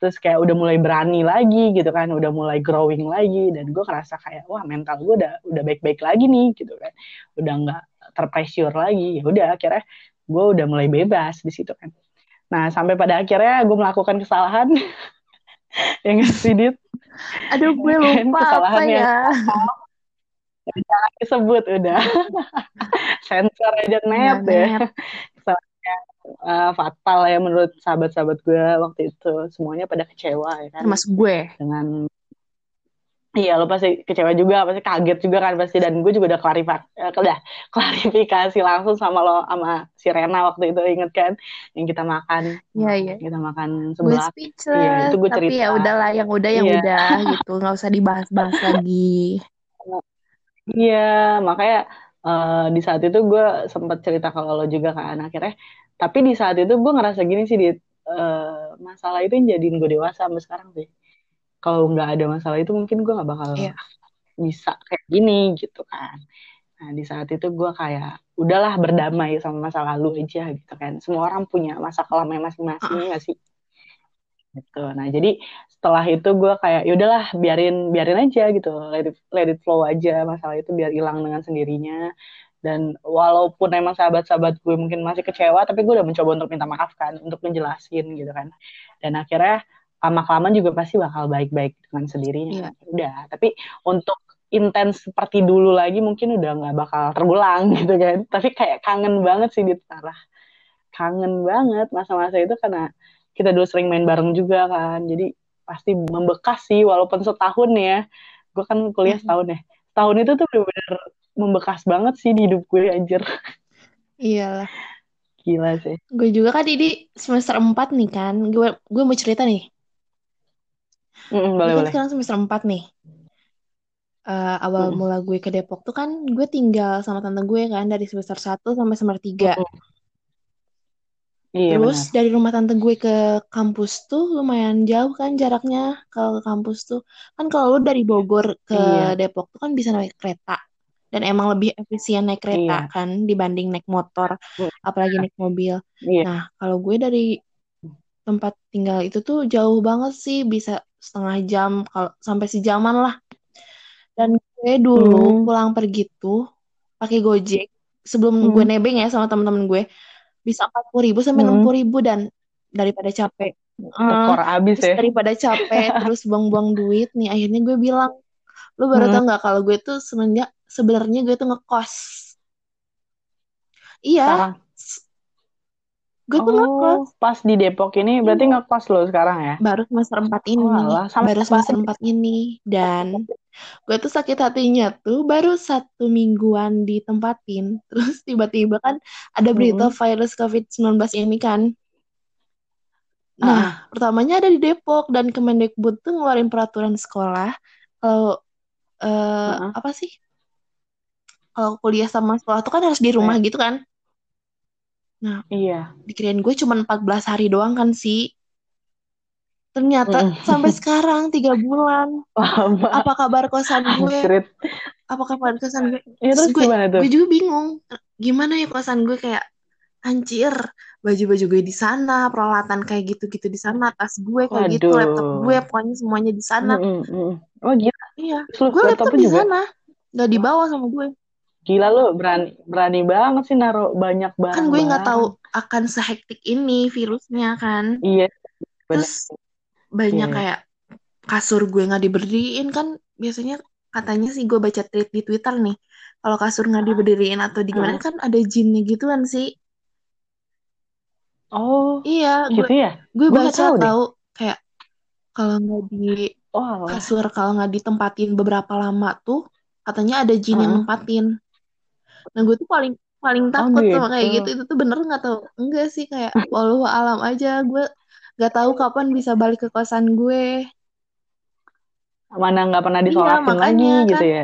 Speaker 1: terus kayak udah mulai berani lagi gitu kan udah mulai growing lagi dan gue ngerasa kayak wah mental gue udah udah baik-baik lagi nih gitu kan udah nggak terpressure lagi ya udah akhirnya gue udah mulai bebas di situ kan nah sampai pada akhirnya gue melakukan kesalahan yang sih Dit?
Speaker 2: Aduh, gue lupa apa
Speaker 1: kesalahannya.
Speaker 2: ya.
Speaker 1: jangan disebut udah sensor aja net ya kesalahannya eh, fatal ya menurut sahabat-sahabat gue waktu itu semuanya pada kecewa ya kan
Speaker 2: Termasuk gue.
Speaker 1: dengan iya lo pasti kecewa juga pasti kaget juga kan pasti dan gue juga udah klarifikasi udah klarifikasi langsung sama lo sama si Rena waktu itu inget kan yang kita makan
Speaker 2: Iya, iya.
Speaker 1: kita makan
Speaker 2: Gue
Speaker 1: sebelah
Speaker 2: speechless.
Speaker 1: Iya, itu gue
Speaker 2: Tapi
Speaker 1: cerita.
Speaker 2: ya udahlah, yang udah yang
Speaker 1: Iya.
Speaker 2: udah gitu. Nggak usah dibahas-bahas lagi.
Speaker 1: Iya, makanya eh, di saat itu gue sempat cerita kalau lo juga kan akhirnya. Tapi di saat itu gue ngerasa gini sih, Dit. Eh, masalah itu yang jadiin gue dewasa sampai sekarang sih. Kalau nggak ada masalah itu mungkin gue nggak bakal
Speaker 2: Iya.
Speaker 1: bisa kayak gini gitu kan. Nah di saat itu gue kayak udahlah berdamai sama masa lalu aja gitu kan. Semua orang punya masa kelamnya masing-masing nggak sih? Gitu. Nah jadi setelah itu gue kayak yaudahlah biarin biarin aja gitu, let it, let it flow aja masalah itu biar hilang dengan sendirinya. Dan walaupun emang sahabat-sahabat gue mungkin masih kecewa, tapi gue udah mencoba untuk minta maaf kan, untuk menjelasin gitu kan. Dan akhirnya lama kelamaan juga pasti bakal baik-baik dengan sendirinya. Udah, tapi untuk intens seperti dulu lagi mungkin udah nggak bakal terulang gitu kan. Tapi kayak kangen banget sih di parah. Kangen banget masa-masa itu karena kita dulu sering main bareng juga kan. Jadi pasti membekas sih walaupun setahun ya. Gue kan kuliah setahun ya. Setahun itu tuh bener-bener membekas banget sih di hidup gue anjir.
Speaker 2: Iyalah.
Speaker 1: Gila sih.
Speaker 2: Gue juga kan ini semester 4 nih kan. Gue gue mau cerita nih. Gue
Speaker 1: boleh boleh.
Speaker 2: sekarang semester 4 nih. Eh, awal
Speaker 1: Mm-mm.
Speaker 2: mula gue ke Depok tuh kan gue tinggal sama tante gue kan dari semester 1 sampai semester 3.
Speaker 1: Mm-mm. Iya
Speaker 2: Terus
Speaker 1: benar.
Speaker 2: dari rumah tante gue ke kampus tuh lumayan jauh kan jaraknya kalau ke kampus tuh. Kan kalau lu dari Bogor ke
Speaker 1: Iya.
Speaker 2: Depok tuh kan bisa naik kereta. Dan emang lebih efisien naik kereta
Speaker 1: Iya.
Speaker 2: kan dibanding naik motor,
Speaker 1: Mm,
Speaker 2: apalagi naik mobil.
Speaker 1: Iya.
Speaker 2: Nah, kalau gue dari tempat tinggal itu tuh jauh banget sih, bisa setengah jam kalau sampai sejaman lah. Dan gue dulu
Speaker 1: Hmm.
Speaker 2: pulang pergi tuh pakai Gojek sebelum gue
Speaker 1: Hmm.
Speaker 2: nebeng ya sama teman-teman gue bisa 40 ribu sampai
Speaker 1: Hmm.
Speaker 2: 60 ribu dan daripada capek
Speaker 1: Tekor abis
Speaker 2: terus
Speaker 1: ya.
Speaker 2: daripada capek terus buang-buang duit nih akhirnya gue bilang lu baru
Speaker 1: Hmm.
Speaker 2: tau nggak kalau gue tuh semenjak sebenarnya gue tuh ngekos iya. Gue tuh ngekos
Speaker 1: Oh, pas di Depok ini berarti
Speaker 2: Iya.
Speaker 1: ngekos lo sekarang ya?
Speaker 2: baru semester 4 ini
Speaker 1: Oh alah, sama
Speaker 2: baru semester
Speaker 1: aja?
Speaker 2: 4 ini dan gue tuh sakit hatinya tuh baru satu mingguan ditempatin terus tiba-tiba kan ada berita
Speaker 1: Mm-mm.
Speaker 2: virus COVID-19 ini kan
Speaker 1: Ah, ah.
Speaker 2: Nah, pertamanya ada di Depok dan Kemendikbud tuh ngeluarin peraturan sekolah kalau eh,
Speaker 1: Ah, ah.
Speaker 2: apa sih? Kalau kuliah sama sekolah tuh kan harus di rumah
Speaker 1: Kayak-
Speaker 2: gitu kan. Nah,
Speaker 1: Iya.
Speaker 2: dikirain gue cuma 14 hari doang kan sih. Ternyata
Speaker 1: Mm-mm.
Speaker 2: sampai sekarang tiga bulan.
Speaker 1: Lama.
Speaker 2: Apa kabar kosan gue?
Speaker 1: Anjrit.
Speaker 2: Apa kabar kosan gue?
Speaker 1: Ya
Speaker 2: Terus
Speaker 1: terus
Speaker 2: gue
Speaker 1: gimana tuh?
Speaker 2: gue juga bingung. Gimana ya kosan gue kayak anjir, baju-baju gue di sana, peralatan kayak gitu-gitu di sana, tas gue kayak gitu, laptop gue,
Speaker 1: Waduh.
Speaker 2: pokoknya semuanya di sana.
Speaker 1: Mm-mm, mm-mm. Oh gila.
Speaker 2: Iya,
Speaker 1: Terus
Speaker 2: gue laptop
Speaker 1: laptopnya
Speaker 2: di
Speaker 1: juga?
Speaker 2: sana, nggak dibawa sama gue.
Speaker 1: Gila lu berani berani banget sih naruh banyak
Speaker 2: Kan gue nggak tahu akan sehektik ini virusnya kan.
Speaker 1: Iya, benar.
Speaker 2: Terus banyak
Speaker 1: Iya.
Speaker 2: kayak kasur gue nggak diberdiriin kan biasanya katanya sih gue baca tweet di Twitter nih. Kalau kasur nggak diberdiriin atau di gimana
Speaker 1: Mm-mm.
Speaker 2: kan ada jinnya gituan sih.
Speaker 1: Oh,
Speaker 2: Iya, gue
Speaker 1: gitu ya?
Speaker 2: gue
Speaker 1: Gue
Speaker 2: baca
Speaker 1: tahu
Speaker 2: tahu kayak kalau nggak di
Speaker 1: Oh,
Speaker 2: kasur kalau nggak ditempatin beberapa lama tuh katanya ada jin yang
Speaker 1: Heeh.
Speaker 2: nempatin. Nah gue tuh paling paling
Speaker 1: Oh
Speaker 2: takut sama kayak
Speaker 1: gitu.
Speaker 2: gitu itu tuh bener nggak tahu enggak sih kayak walau alam aja gue nggak tahu kapan bisa balik ke kosan gue.
Speaker 1: Mana nggak pernah
Speaker 2: Iya
Speaker 1: disolatin lagi
Speaker 2: makanya
Speaker 1: gitu
Speaker 2: kan.
Speaker 1: ya?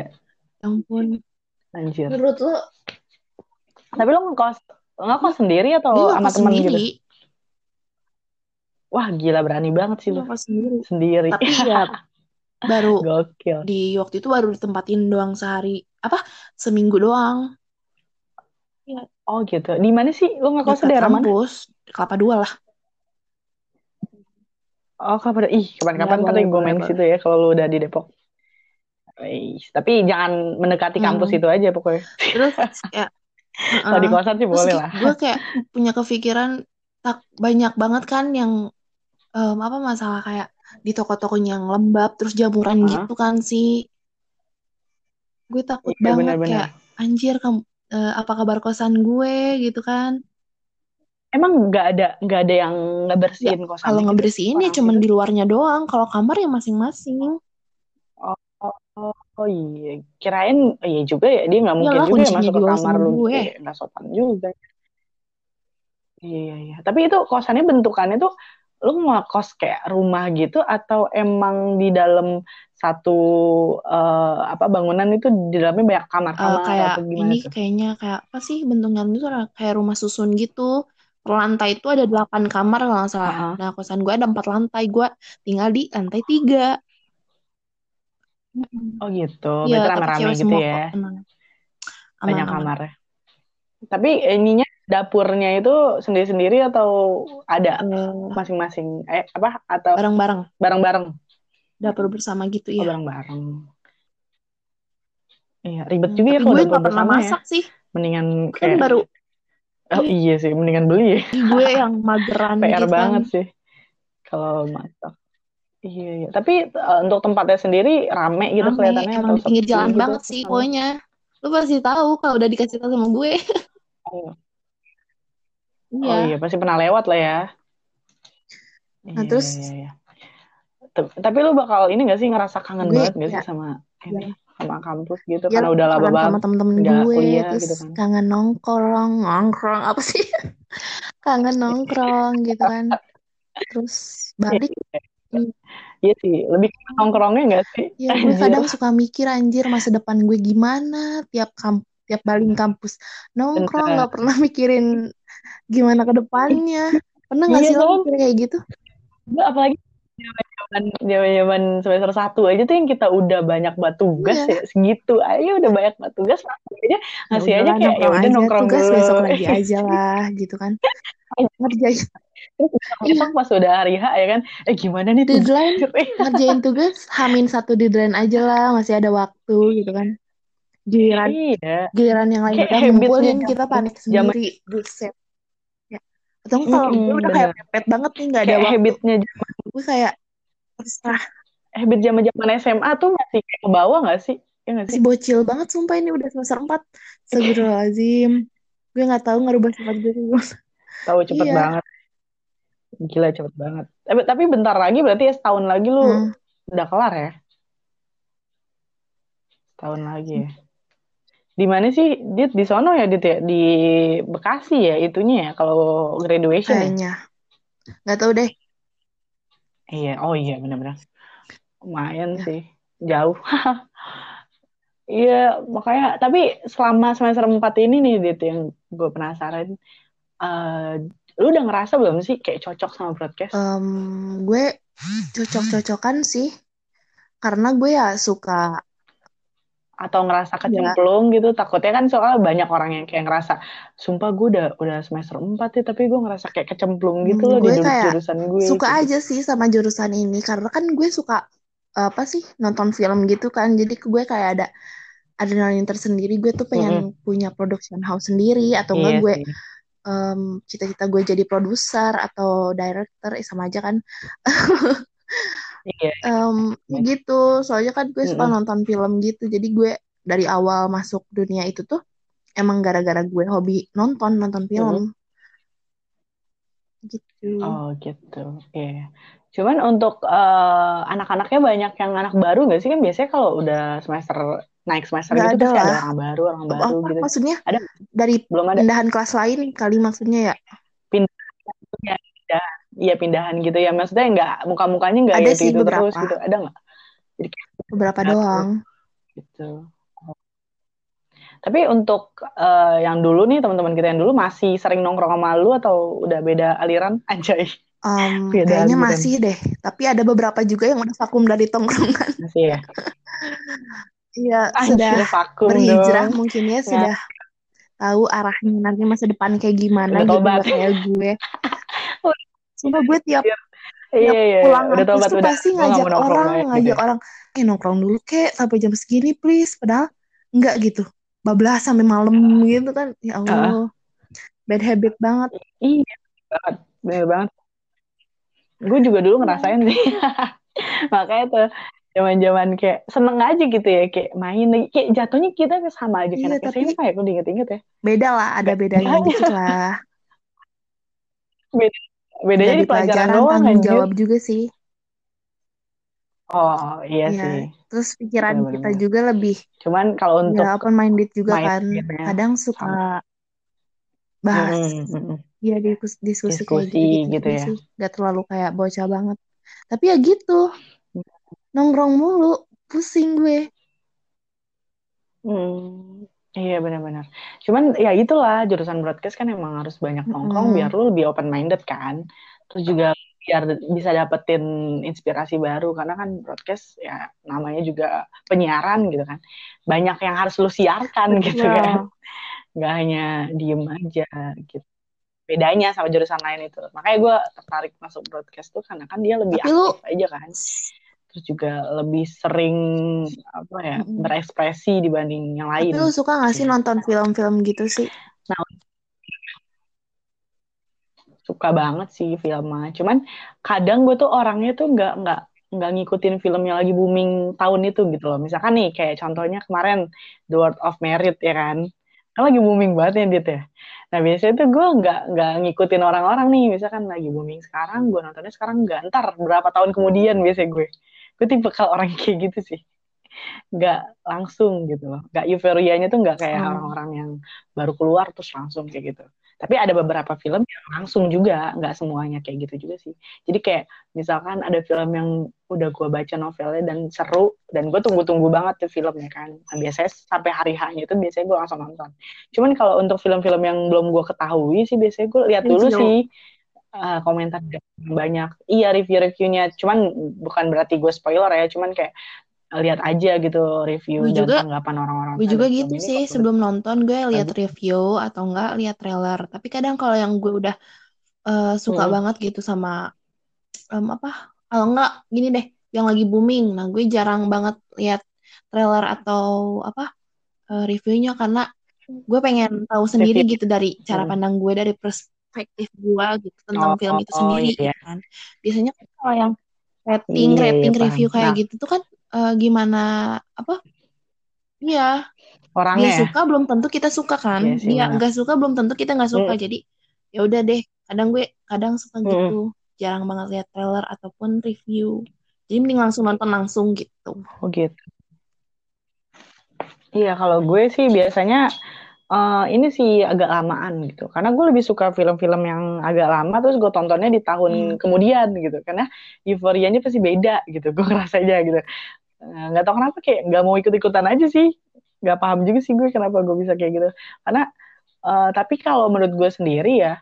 Speaker 2: Ya ampun.
Speaker 1: Anjir.
Speaker 2: Menurut lo
Speaker 1: Tapi lo ngekos ngekos sendiri
Speaker 2: gue
Speaker 1: atau sama temen gitu? Wah, gila berani banget sih
Speaker 2: gue
Speaker 1: lo.
Speaker 2: sendiri.
Speaker 1: Sendiri.
Speaker 2: Tapi ya baru
Speaker 1: Gokil.
Speaker 2: di waktu itu baru ditempatin doang sehari apa seminggu doang ya,
Speaker 1: Oh gitu. Di mana sih? Lo ngekosnya
Speaker 2: dekat
Speaker 1: daerah mana?
Speaker 2: kampus Kelapa Dua lah.
Speaker 1: Oh, kapan? Ih,
Speaker 2: Ya
Speaker 1: kapan-kapan ntar
Speaker 2: boleh
Speaker 1: gue main situ ya kalau lo udah di Depok. Ih, tapi jangan mendekati kampus
Speaker 2: Hmm.
Speaker 1: itu aja pokoknya.
Speaker 2: Terus ya
Speaker 1: Kalau di
Speaker 2: Heeh.
Speaker 1: kosan sih boleh lah.
Speaker 2: gue kayak punya kepikiran tak banyak banget kan yang em, apa masalah kayak di toko-tokonya yang lembab terus jamuran
Speaker 1: Hah?
Speaker 2: gitu kan sih. Gue takut
Speaker 1: Iya
Speaker 2: banget
Speaker 1: benar-benar.
Speaker 2: kayak anjir kamu eh, apa kabar kosan gue gitu kan.
Speaker 1: Emang nggak ada nggak ada yang
Speaker 2: Ya
Speaker 1: ngebersihin
Speaker 2: kalau
Speaker 1: gitu?
Speaker 2: ngebersihin ya
Speaker 1: Orang
Speaker 2: cuman
Speaker 1: situ?
Speaker 2: di luarnya doang, kalau kamar ya masing-masing.
Speaker 1: Oh, oh, oh iya. Kirain oh iya juga ya. Dia nggak mungkin
Speaker 2: Iyalah
Speaker 1: juga ya masuk ke kamar lu
Speaker 2: gue.
Speaker 1: kayak nggak sopan juga. Iya, iya, iya. Tapi itu kosannya bentukannya tuh lu ngekos kayak rumah gitu atau emang di dalam satu eh, apa bangunan itu di dalamnya banyak kamar-kamar
Speaker 2: kayak
Speaker 1: atau gimana
Speaker 2: ini
Speaker 1: tuh?
Speaker 2: kayaknya kayak apa sih bentukan itu kayak rumah susun gitu. Per lantai itu ada 8 kamar kalau nggak salah.
Speaker 1: Heeh.
Speaker 2: Nah, kosan gue ada 4 lantai. Gue tinggal di lantai 3.
Speaker 1: Oh gitu.
Speaker 2: Iya,
Speaker 1: Berarti rame-rame gitu ya.
Speaker 2: kok.
Speaker 1: Banyak
Speaker 2: Aman-aman.
Speaker 1: kamarnya. Tapi ininya dapurnya itu sendiri-sendiri atau ada
Speaker 2: Eh,
Speaker 1: masing-masing? Eh apa? Atau
Speaker 2: bareng-bareng.
Speaker 1: bareng-bareng?
Speaker 2: Dapur bersama gitu
Speaker 1: Oh
Speaker 2: ya.
Speaker 1: bareng-bareng. Iya, ribet
Speaker 2: Hmm,
Speaker 1: juga ya kalau
Speaker 2: gue
Speaker 1: dapur bersama ya.
Speaker 2: masak sih.
Speaker 1: Mendingan
Speaker 2: Kan
Speaker 1: kayak
Speaker 2: baru
Speaker 1: oh iya sih, mendingan beli ya.
Speaker 2: gue yang mageran
Speaker 1: PR
Speaker 2: gitu kan.
Speaker 1: banget sih kalau masak. Iya, iya. Tapi eh, untuk tempatnya sendiri rame gitu
Speaker 2: Rame,
Speaker 1: kelihatannya
Speaker 2: emang
Speaker 1: atau
Speaker 2: pinggir jalan
Speaker 1: gitu
Speaker 2: banget sih pokoknya. Lu pasti tahu kalau udah dikasih tahu sama gue.
Speaker 1: Oh, oh
Speaker 2: Iya.
Speaker 1: iya, pasti pernah lewat lah ya.
Speaker 2: Nah,
Speaker 1: Iya,
Speaker 2: terus
Speaker 1: iya, iya. T- Tapi lu bakal ini gak sih ngerasa kangen
Speaker 2: gue
Speaker 1: banget gak sih sama
Speaker 2: ya,
Speaker 1: ini sama kampus gitu ya, karena udah lama banget
Speaker 2: sama temen-temen gue kuliah, terus gitu kan. kangen nongkrong nongkrong apa sih kangen nongkrong gitu kan terus balik
Speaker 1: Iya sih, lebih nongkrongnya gak sih?
Speaker 2: Iya, gue kadang suka mikir anjir masa depan gue gimana tiap kamp tiap balik kampus nongkrong nggak pernah mikirin gimana ke depannya. Pernah gak iya sih lo mikir kayak gitu?
Speaker 1: Gue apalagi zaman zaman semester satu aja tuh yang kita udah banyak buat tugas iya. ya segitu ayo udah banyak buat tugas aja ngasih aja kayak ya udah nongkrong
Speaker 2: tugas dulu. besok lagi aja lah gitu kan ngerjain
Speaker 1: iya. pas udah hari H ya kan eh gimana nih
Speaker 2: deadline ngerjain tugas hamin satu deadline aja lah masih ada waktu gitu kan giliran iya. giliran yang lain kita ngumpulin kita panik sendiri buset atau kalau hmm, gue udah kayak pepet banget nih nggak ada kayak waktu. habitnya gue kayak terserah.
Speaker 1: Habit zaman zaman SMA tuh masih kayak ke bawah gak sih?
Speaker 2: Ya gak sih? Masih bocil banget sumpah ini udah semester empat. Astagfirullahaladzim. Gue nggak tahu ngerubah sifat gue
Speaker 1: tahu cepet iya. banget. Gila cepet banget. Tapi tapi bentar lagi berarti ya setahun lagi lu hmm. udah kelar ya? Setahun lagi ya di mana sih? Dit di sono ya Dit ya? Di Bekasi ya itunya ya kalau graduation
Speaker 2: ya? kayaknya. Nggak tahu deh.
Speaker 1: Iya oh iya benar-benar lumayan ya. sih. Jauh. Iya makanya tapi selama semester 4 ini nih Dit yang gue penasaran uh, lu udah ngerasa belum sih kayak cocok sama broadcast?
Speaker 2: Um, gue cocok-cocokan sih. Karena gue ya suka
Speaker 1: atau ngerasa iya. kecemplung ya. gitu takutnya kan soalnya banyak orang yang kayak ngerasa sumpah gue udah udah semester 4 ya tapi gue ngerasa kayak kecemplung gitu hmm, loh di jurusan gue
Speaker 2: suka gitu. aja sih sama jurusan ini karena kan gue suka apa sih nonton film gitu kan jadi gue kayak ada adrenalin tersendiri gue tuh pengen mm -hmm. punya production house sendiri atau enggak iya gue um, cita-cita gue jadi produser atau director eh, sama aja kan Iya. Um, gitu. Soalnya kan gue suka mm -hmm. nonton film gitu. Jadi gue dari awal masuk dunia itu tuh emang gara-gara gue hobi nonton nonton film. Mm
Speaker 1: -hmm. Gitu. Oh gitu. Iya. Yeah. Cuman untuk uh, anak-anaknya banyak yang anak baru gak sih kan biasanya kalau udah semester naik semester gak gitu ada pasti ada orang baru orang baru oh, gitu.
Speaker 2: Maksudnya ada dari belum ada pindahan kelas lain kali maksudnya ya?
Speaker 1: Pindah ya iya pindahan gitu ya. Maksudnya nggak muka mukanya nggak
Speaker 2: ada ya, sih gitu beberapa.
Speaker 1: terus gitu. Ada nggak?
Speaker 2: Jadi beberapa doang.
Speaker 1: gitu. Tapi untuk uh, yang dulu nih teman-teman kita yang dulu masih sering nongkrong sama lu atau udah beda aliran? Anjay.
Speaker 2: Um, beda kayaknya aliran. masih deh. Tapi ada beberapa juga yang udah vakum dari tongkrongan.
Speaker 1: Masih ya?
Speaker 2: Iya, sudah vakum berhijrah dong. mungkin ya, ya. sudah tahu arahnya nanti masa depan kayak gimana gitu kayak gue. Sumpah gue tiap, iya, tiap iya, iya. pulang udah tobat, tuh udah. pasti ngajak orang, ngajak gitu. orang, eh nongkrong dulu kek sampai jam segini please. Padahal enggak gitu. Bablas sampai malam gitu kan. Ya Allah. Uh. Bad habit banget.
Speaker 1: Iya, banget. Bener banget. Gue juga dulu ngerasain sih. Makanya tuh zaman-zaman kayak seneng aja gitu ya kayak main lagi kayak jatuhnya kita sama aja kayak iya, tapi SMA ya gue inget-inget ya
Speaker 2: beda lah ada bedanya gitu lah
Speaker 1: beda bedanya di pelajaran, pelajaran doang tanggung
Speaker 2: jawab juga sih.
Speaker 1: Oh iya ya, sih.
Speaker 2: terus pikiran Bener -bener. kita juga lebih
Speaker 1: cuman kalau ya, untuk
Speaker 2: ya open minded juga kan. ya. kadang suka bahas hmm, hmm, hmm. ya diskusi, diskusi,
Speaker 1: kayak gitu, gitu,
Speaker 2: ya. sih. Gak terlalu kayak bocah banget. Tapi ya gitu. Nongkrong mulu. Pusing gue.
Speaker 1: Hmm Iya benar-benar. Cuman ya itulah jurusan broadcast kan emang harus banyak nongkrong mm. biar lu lebih open minded kan. Terus juga biar bisa dapetin inspirasi baru karena kan broadcast ya namanya juga penyiaran gitu kan. Banyak yang harus lu siarkan gitu kan. Gak hanya diem aja gitu. Bedanya sama jurusan lain itu. Makanya gue tertarik masuk broadcast tuh karena kan dia lebih Tapi aktif lu... aja kan terus juga lebih sering apa ya mm-hmm. berekspresi dibanding yang lain.
Speaker 2: Tapi lu suka gak sih ya. nonton film-film gitu sih? Nah,
Speaker 1: suka banget sih filmnya. Cuman kadang gue tuh orangnya tuh nggak nggak nggak ngikutin film yang lagi booming tahun itu gitu loh. Misalkan nih kayak contohnya kemarin The World of Merit ya kan, kan lagi booming banget ya dia ya. Nah biasanya tuh gue nggak nggak ngikutin orang-orang nih, misalkan lagi booming sekarang, gue nontonnya sekarang nggak ntar berapa tahun kemudian biasanya gue gue tipe kalau orang kayak gitu sih. Nggak langsung gitu loh. Nggak euforianya tuh nggak kayak
Speaker 2: Oh.
Speaker 1: orang-orang yang baru keluar terus langsung kayak gitu. Tapi ada beberapa film yang langsung juga. Nggak semuanya kayak gitu juga sih. Jadi kayak misalkan ada film yang udah gue baca novelnya dan seru dan gue tunggu-tunggu banget tuh filmnya kan. Nah, biasanya sampai hari hanya itu biasanya gue langsung nonton. Cuman kalau untuk film-film yang belum gue ketahui sih biasanya gue lihat dulu sih uh, komentar banyak iya review-reviewnya cuman bukan berarti gue spoiler ya cuman kayak lihat aja gitu review
Speaker 2: Gue
Speaker 1: dan
Speaker 2: juga-
Speaker 1: tanggapan orang-orang
Speaker 2: Gue juga gitu sih sebelum nonton gue lihat review atau enggak lihat trailer. Tapi kadang kalau yang gue udah eh, suka
Speaker 1: Mm-mm.
Speaker 2: banget gitu sama em, apa? Kalau enggak gini deh, yang lagi booming. Nah, gue jarang banget lihat trailer atau apa eh, reviewnya karena gue pengen tahu sendiri
Speaker 1: Review.
Speaker 2: gitu dari cara
Speaker 1: Hmm.
Speaker 2: pandang gue dari perspektif gue gitu tentang
Speaker 1: Oh,
Speaker 2: film itu
Speaker 1: oh,
Speaker 2: sendiri
Speaker 1: iya.
Speaker 2: gitu kan. Biasanya kan kalau yang rating,
Speaker 1: Iya, iya,
Speaker 2: rating
Speaker 1: paham.
Speaker 2: review kayak
Speaker 1: Nah.
Speaker 2: gitu tuh kan eh, gimana apa? Iya,
Speaker 1: orangnya
Speaker 2: dia
Speaker 1: ya
Speaker 2: suka belum tentu kita suka kan
Speaker 1: Iya sih,
Speaker 2: dia nggak suka belum tentu kita nggak suka
Speaker 1: Mm.
Speaker 2: jadi ya udah deh kadang gue kadang suka
Speaker 1: Mm.
Speaker 2: gitu jarang banget lihat trailer ataupun review jadi mending langsung nonton langsung gitu
Speaker 1: oh gitu iya kalau gue sih biasanya eh, ini sih agak lamaan gitu. Karena gue lebih suka film-film yang agak lama terus gue tontonnya di tahun
Speaker 2: Hmm.
Speaker 1: kemudian gitu. Karena euforianya pasti beda gitu gue ngerasanya gitu. Eh, nggak tahu kenapa kayak nggak mau ikut-ikutan aja sih. Nggak paham juga sih gue kenapa gue bisa kayak gitu. Karena eh, tapi kalau menurut gue sendiri ya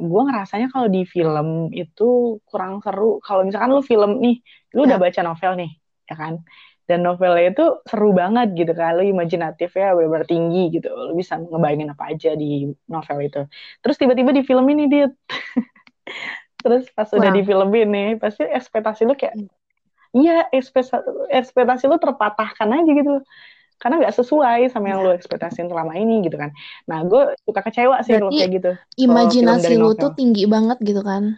Speaker 1: gue ngerasanya kalau di film itu kurang seru. Kalau misalkan lu film nih lu udah
Speaker 2: Ya.
Speaker 1: baca novel nih ya kan dan novelnya itu seru banget gitu kan. Lu imajinatif ya benar tinggi gitu. Lu bisa ngebayangin apa aja di novel itu. Terus tiba-tiba di film ini dia terus pas udah
Speaker 2: Kurang.
Speaker 1: di film ini pasti ekspektasi lu kayak iya ekspektasi, ekspektasi lu terpatahkan aja gitu karena nggak sesuai sama yang
Speaker 2: Ya.
Speaker 1: lu ekspektasiin selama ini gitu kan. Nah gue suka kecewa sih kalau
Speaker 2: Berarti
Speaker 1: kayak gitu.
Speaker 2: Imajinasi
Speaker 1: novel.
Speaker 2: tuh tinggi banget gitu kan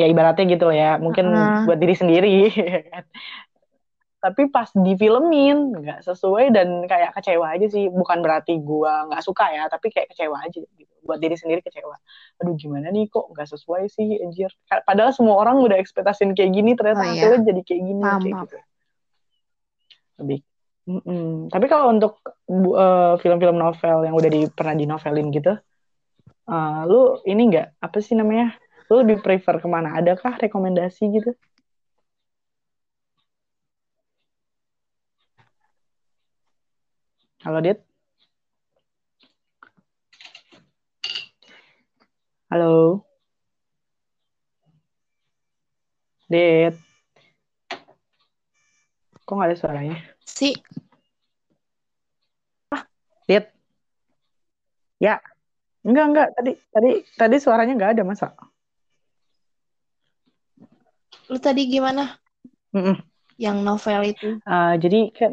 Speaker 1: ya ibaratnya gitu ya. Mungkin
Speaker 2: Heeh.
Speaker 1: buat diri sendiri ya kan. tapi pas difilmin nggak sesuai dan kayak kecewa aja sih. Bukan berarti gua nggak suka ya tapi kayak kecewa aja gitu. Buat diri sendiri kecewa. Aduh gimana nih kok nggak sesuai sih anjir. Padahal semua orang udah ekspektasiin kayak gini ternyata
Speaker 2: Oh, iya.
Speaker 1: jadi kayak gini
Speaker 2: Paham,
Speaker 1: kayak gitu. Lebih Mm-mm. tapi kalau untuk eh, film-film novel yang udah di, pernah dinovelin gitu eh, lu ini nggak? Apa sih namanya lu lebih prefer ke mana adakah rekomendasi gitu Halo, Dit. Halo. Dit. Kok nggak ada suaranya?
Speaker 2: sih
Speaker 1: Dit. Ya. Enggak, enggak. Tadi tadi tadi suaranya nggak ada, masa?
Speaker 2: Lu tadi gimana
Speaker 1: Mm-mm.
Speaker 2: yang novel itu
Speaker 1: Eh, jadi kan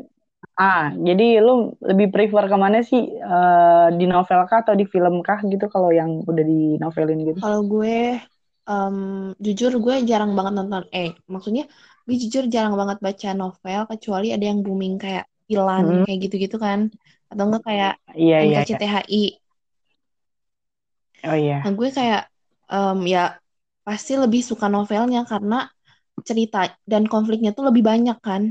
Speaker 1: ah, jadi lu lebih prefer ke mana sih? Eh, di novel kah atau di film kah gitu kalau yang udah di novelin gitu?
Speaker 2: Kalau gue, em, jujur gue jarang banget nonton. Eh, maksudnya gue jujur jarang banget baca novel kecuali ada yang booming kayak Ilan
Speaker 1: Mm-mm.
Speaker 2: kayak gitu-gitu kan, atau enggak kayak
Speaker 1: iya.
Speaker 2: NKCTHI.
Speaker 1: Oh iya.
Speaker 2: Nah, gue kayak em, ya pasti lebih suka novelnya karena cerita dan konfliknya tuh lebih banyak kan.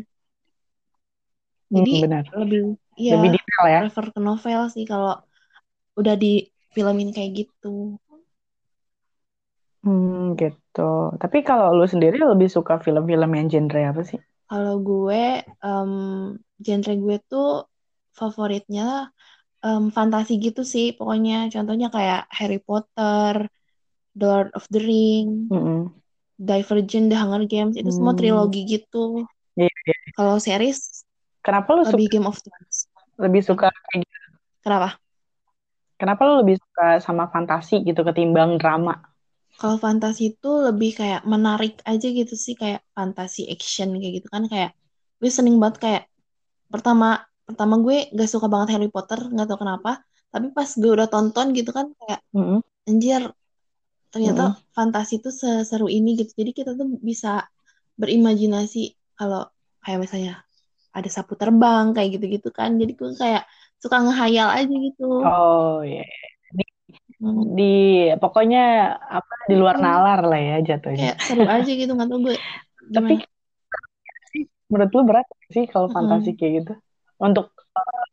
Speaker 1: Hmm,
Speaker 2: Jadi
Speaker 1: benar.
Speaker 2: lebih iya
Speaker 1: Lebih detail ya.
Speaker 2: prefer ke novel sih kalau udah di filmin kayak gitu.
Speaker 1: Hmm, gitu. Tapi kalau lu sendiri lebih suka film-film yang genre apa sih?
Speaker 2: Kalau gue, em, genre gue tuh favoritnya em, fantasi gitu sih. Pokoknya contohnya kayak Harry Potter, The Lord of the Ring,
Speaker 1: Mm-mm.
Speaker 2: Divergent, The Hunger Games. Itu semua
Speaker 1: Hmm.
Speaker 2: trilogi gitu.
Speaker 1: Iya, iya.
Speaker 2: Kalau series,
Speaker 1: Kenapa lu suka,
Speaker 2: lebih Game of Thrones.
Speaker 1: lebih suka kayak gitu?
Speaker 2: Kenapa?
Speaker 1: Kenapa lu lebih suka sama fantasi gitu ketimbang drama?
Speaker 2: Kalau fantasi itu lebih kayak menarik aja gitu sih. Kayak fantasi action kayak gitu kan. Kayak gue seneng banget kayak pertama pertama gue gak suka banget Harry Potter nggak tahu kenapa tapi pas gue udah tonton gitu kan kayak
Speaker 1: Mm-mm.
Speaker 2: anjir ternyata
Speaker 1: Mm-mm.
Speaker 2: fantasi itu seseru ini gitu jadi kita tuh bisa berimajinasi kalau kayak misalnya ada sapu terbang kayak gitu-gitu kan jadi gue kayak suka ngehayal aja gitu
Speaker 1: Oh iya. Di,
Speaker 2: Hmm,
Speaker 1: di pokoknya apa di luar nalar lah ya jatuhnya.
Speaker 2: kayak seru aja gitu nggak tahu gue
Speaker 1: Tapi
Speaker 2: gimana
Speaker 1: menurut lu berat sih kalau
Speaker 2: Mm-mm.
Speaker 1: fantasi kayak gitu untuk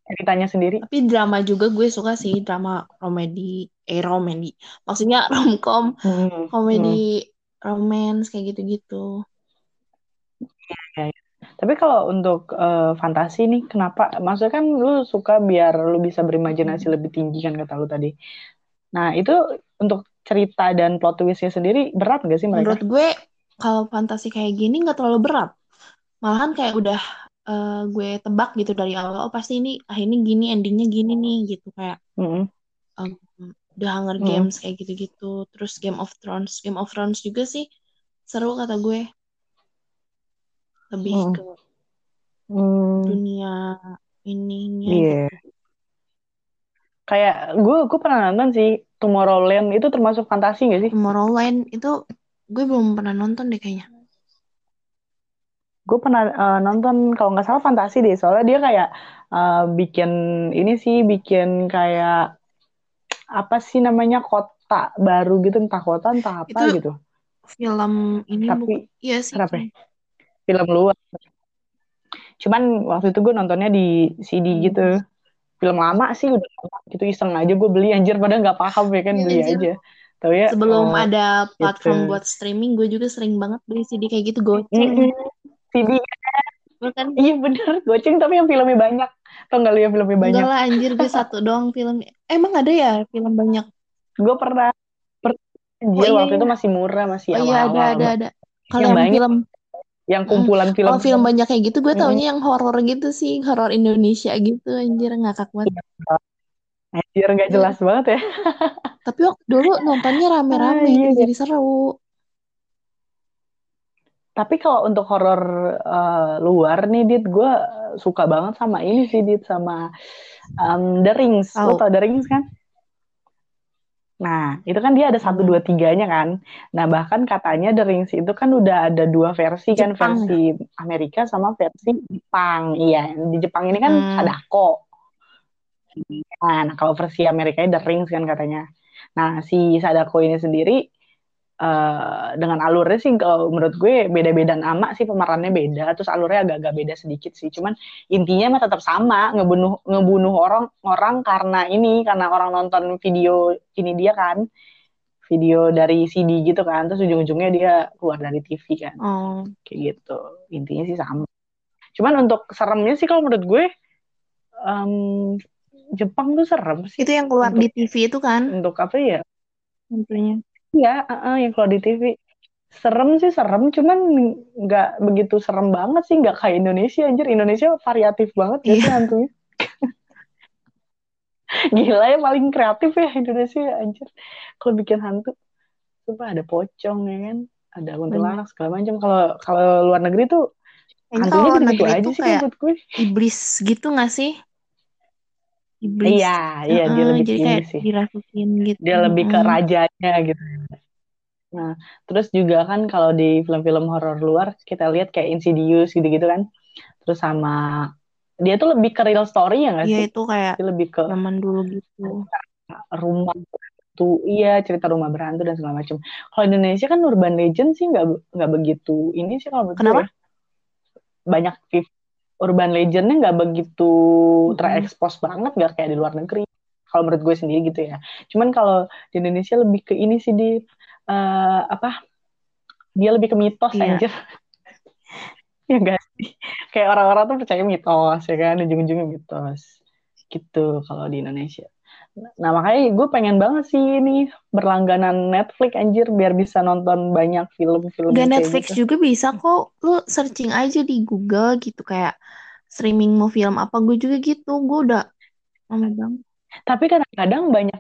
Speaker 1: ceritanya sendiri
Speaker 2: Tapi drama juga gue suka sih drama komedi, eh komedi. Maksudnya romcom,
Speaker 1: hmm.
Speaker 2: komedi
Speaker 1: Hmm.
Speaker 2: romance kayak gitu-gitu.
Speaker 1: Ya, ya. Tapi kalau untuk uh, fantasi nih, kenapa? Maksudnya kan lu suka biar lu bisa berimajinasi lebih tinggi kan kata lu tadi. Nah itu untuk cerita dan plot twistnya sendiri berat gak sih mereka?
Speaker 2: Menurut gue kalau fantasi kayak gini nggak terlalu berat. Malahan kayak udah uh, gue tebak gitu dari awal. Oh pasti ini akhirnya gini, endingnya gini nih gitu kayak
Speaker 1: Mm-mm.
Speaker 2: um, The Hunger
Speaker 1: Mm-mm.
Speaker 2: Games kayak gitu-gitu. Terus Game of Thrones, Game of Thrones juga sih seru kata gue. Lebih
Speaker 1: Mm.
Speaker 2: ke
Speaker 1: Hmm.
Speaker 2: dunia ininya
Speaker 1: Iya.
Speaker 2: gitu.
Speaker 1: Kayak gue gue pernah nonton sih Tomorrowland itu termasuk fantasi gak sih?
Speaker 2: Tomorrowland itu gue belum pernah nonton deh kayaknya.
Speaker 1: Gue pernah uh, nonton kalau nggak salah fantasi deh soalnya dia kayak uh, bikin ini sih bikin kayak apa sih namanya kota baru gitu entah kota entah apa
Speaker 2: Itu
Speaker 1: gitu.
Speaker 2: film ini
Speaker 1: Tapi
Speaker 2: iya sih.
Speaker 1: kenapa? ya? Film luar. Cuman waktu itu gue nontonnya di CD
Speaker 2: Hmm.
Speaker 1: gitu. Film lama sih udah lama gitu iseng aja gue beli anjir padahal nggak paham ya kan
Speaker 2: Iya,
Speaker 1: beli
Speaker 2: anjir.
Speaker 1: aja. Tahu ya
Speaker 2: Sebelum
Speaker 1: uh,
Speaker 2: ada platform
Speaker 1: gitu.
Speaker 2: buat streaming, gue juga sering banget beli CD kayak gitu.
Speaker 1: Mm-mm. CD
Speaker 2: Bukan?
Speaker 1: iya bener goceng tapi yang filmnya banyak. Tau nggak lu yang filmnya
Speaker 2: Enggak
Speaker 1: banyak?
Speaker 2: lah anjir, gue satu doang film. Emang ada ya film banyak?
Speaker 1: Gue pernah per
Speaker 2: Oh
Speaker 1: anjir
Speaker 2: iya
Speaker 1: waktu itu
Speaker 2: iya.
Speaker 1: masih murah masih
Speaker 2: Oh iya ada
Speaker 1: awal-awal
Speaker 2: ada ada. Kalau
Speaker 1: yang
Speaker 2: yang
Speaker 1: banyak
Speaker 2: film
Speaker 1: yang kumpulan film
Speaker 2: Kalau film banyak kayak gitu, gue taunya yang horor gitu sih, horor Indonesia gitu, anjir ngakak banget.
Speaker 1: anjir nggak
Speaker 2: Iya.
Speaker 1: jelas banget ya
Speaker 2: Tapi waktu dulu nontonnya
Speaker 1: ah,
Speaker 2: rame-rame
Speaker 1: iya
Speaker 2: gitu,
Speaker 1: iya.
Speaker 2: jadi seru.
Speaker 1: Tapi kalau untuk horor uh, luar nih dit gue suka banget sama ini sih dit sama um, The Rings lo
Speaker 2: Tahu?
Speaker 1: tau The Rings kan Nah, itu kan dia ada satu
Speaker 2: Hmm.
Speaker 1: dua tiganya kan. Nah, bahkan katanya The Rings itu kan udah ada dua versi kan,
Speaker 2: Jepang ya?
Speaker 1: versi Amerika sama versi Jepang. Iya, di Jepang ini kan
Speaker 2: Hmm.
Speaker 1: Sadako. Nah, nah, kalau versi Amerika The Rings kan katanya. Nah, si Sadako ini sendiri eh, dengan alurnya sih kalau menurut gue beda-beda nama sih pemerannya beda, terus alurnya agak-agak beda sedikit sih. Cuman intinya mah tetap sama, ngebunuh ngebunuh orang orang karena ini karena orang nonton video ini dia kan, video dari CD gitu kan, terus ujung-ujungnya dia keluar dari TV kan,
Speaker 2: Oh,
Speaker 1: kayak gitu. Intinya sih sama. Cuman untuk seremnya sih kalau menurut gue em, Jepang tuh serem sih
Speaker 2: itu yang keluar
Speaker 1: untuk
Speaker 2: di TV itu kan?
Speaker 1: untuk apa ya?
Speaker 2: Tentunya.
Speaker 1: Iya, uh-uh, yang kalau di TV serem sih serem, cuman nggak begitu serem banget sih, nggak kayak Indonesia anjir. Indonesia variatif banget ya
Speaker 2: Iya.
Speaker 1: hantunya. Gila ya paling kreatif ya Indonesia anjir. Kalau bikin hantu, coba ada pocong ya kan, ada kuntilanak segala macam. Kalau kalau luar negeri tuh hantunya gitu-gitu
Speaker 2: negeri
Speaker 1: aja
Speaker 2: tuh
Speaker 1: sih
Speaker 2: kayak
Speaker 1: menurut gue.
Speaker 2: iblis gitu nggak sih? Iblis.
Speaker 1: Iya, iya dia lebih
Speaker 2: jadi kayak
Speaker 1: sih.
Speaker 2: dirasukin gitu.
Speaker 1: Dia lebih ke rajanya gitu. Nah, terus juga kan kalau di film-film horor luar kita lihat kayak Insidious gitu-gitu kan. Terus sama dia tuh lebih ke real story ya nggak
Speaker 2: Iya
Speaker 1: sih?
Speaker 2: itu kayak
Speaker 1: Dia lebih ke
Speaker 2: zaman dulu gitu.
Speaker 1: rumah tuh iya cerita rumah berhantu dan segala macam. Kalau Indonesia kan urban legend sih nggak nggak begitu ini sih kalau
Speaker 2: Kenapa?
Speaker 1: ya. Banyak urban legendnya nggak begitu terekspos banget nggak kayak di luar negeri. Kalau menurut gue sendiri gitu ya. Cuman kalau di Indonesia lebih ke ini sih di eh, apa? Dia lebih ke mitos
Speaker 2: Iya.
Speaker 1: anjir. ya enggak sih? Kayak orang-orang tuh percaya mitos ya kan, ujung-ujungnya mitos. Gitu kalau di Indonesia. Nah makanya gue pengen banget sih ini berlangganan Netflix anjir biar bisa nonton banyak film-film
Speaker 2: Gak Netflix
Speaker 1: gitu.
Speaker 2: juga bisa kok. Lu searching aja di Google gitu kayak streaming mau film apa gue juga gitu. Gue udah lama banget.
Speaker 1: Tapi kadang-kadang banyak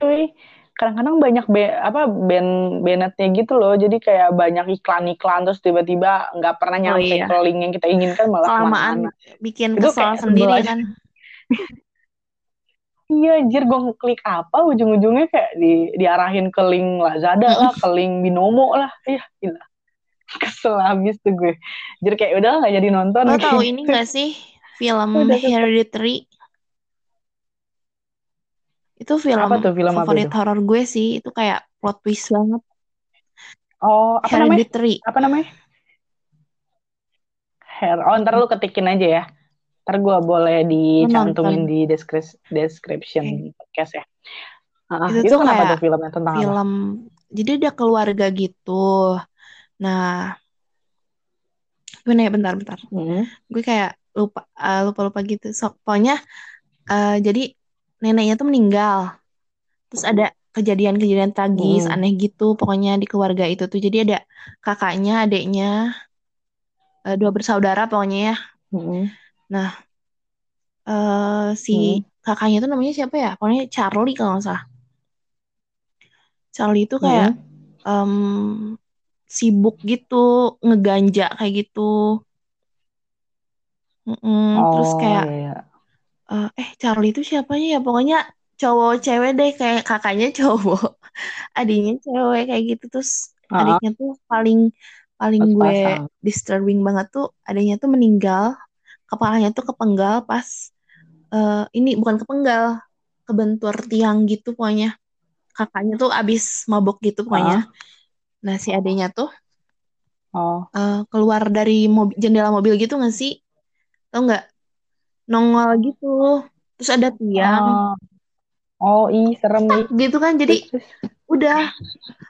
Speaker 1: cuy, kadang-kadang banyak be apa band bandnya gitu loh. Jadi kayak banyak iklan-iklan terus tiba-tiba nggak pernah
Speaker 2: Oh
Speaker 1: nyampe
Speaker 2: iya.
Speaker 1: ke link yang kita inginkan malah
Speaker 2: Kelamaan bikin
Speaker 1: sebel
Speaker 2: sendiri
Speaker 1: aja.
Speaker 2: kan.
Speaker 1: Iya, anjir gue ngeklik apa ujung-ujungnya kayak di diarahin ke link Lazada lah, ke link Binomo lah. Iya, gila. Kesel habis tuh gue. Jadi kayak udah nggak jadi nonton
Speaker 2: Lo
Speaker 1: kayak
Speaker 2: tahu
Speaker 1: gitu.
Speaker 2: ini gak sih film
Speaker 1: Udah.
Speaker 2: Hereditary? Itu film
Speaker 1: Apa tuh film
Speaker 2: favorit horor gue sih. Itu kayak plot twist banget.
Speaker 1: Oh, apa namanya?
Speaker 2: Hereditary.
Speaker 1: Apa namanya? Hair. Oh, ntar lu ketikin aja ya. Ntar gue boleh dicantumin di descri- description podcast ya. Ah,
Speaker 2: Itu
Speaker 1: itu kenapa tuh filmnya tentang apa?
Speaker 2: film jadi ada keluarga gitu nah gimana ya bentar-bentar
Speaker 1: Hmm.
Speaker 2: gue kayak lupa eh, lupa-lupa gitu so, pokoknya eh, jadi neneknya tuh meninggal terus ada kejadian-kejadian tragis
Speaker 1: Hmm.
Speaker 2: aneh gitu pokoknya di keluarga itu tuh jadi ada kakaknya adiknya eh, dua bersaudara pokoknya ya
Speaker 1: Hmm.
Speaker 2: Eh si
Speaker 1: Hmm.
Speaker 2: kakaknya tuh namanya siapa ya? Pokoknya Charlie kalau nggak salah. Charlie itu kayak
Speaker 1: Hmm.
Speaker 2: em, sibuk gitu ngeganja kayak gitu. Mm-mm, terus
Speaker 1: Oh,
Speaker 2: kayak
Speaker 1: iya, iya.
Speaker 2: eh, Charlie itu siapanya ya? Pokoknya cowok cewek deh kayak kakaknya cowok adiknya cewek kayak gitu. Terus adiknya tuh paling paling gue disturbing banget tuh adiknya tuh meninggal kepalanya tuh kepenggal pas eh, ini bukan kepenggal kebentur tiang gitu pokoknya. Kakaknya tuh abis mabok gitu pokoknya. Nah si adiknya tuh
Speaker 1: Oh.
Speaker 2: eh, keluar dari mobil, jendela mobil gitu gak sih? Tau nggak? Nongol gitu. Terus ada tiang.
Speaker 1: Oh. Oh, ih, serem ih.
Speaker 2: gitu kan jadi udah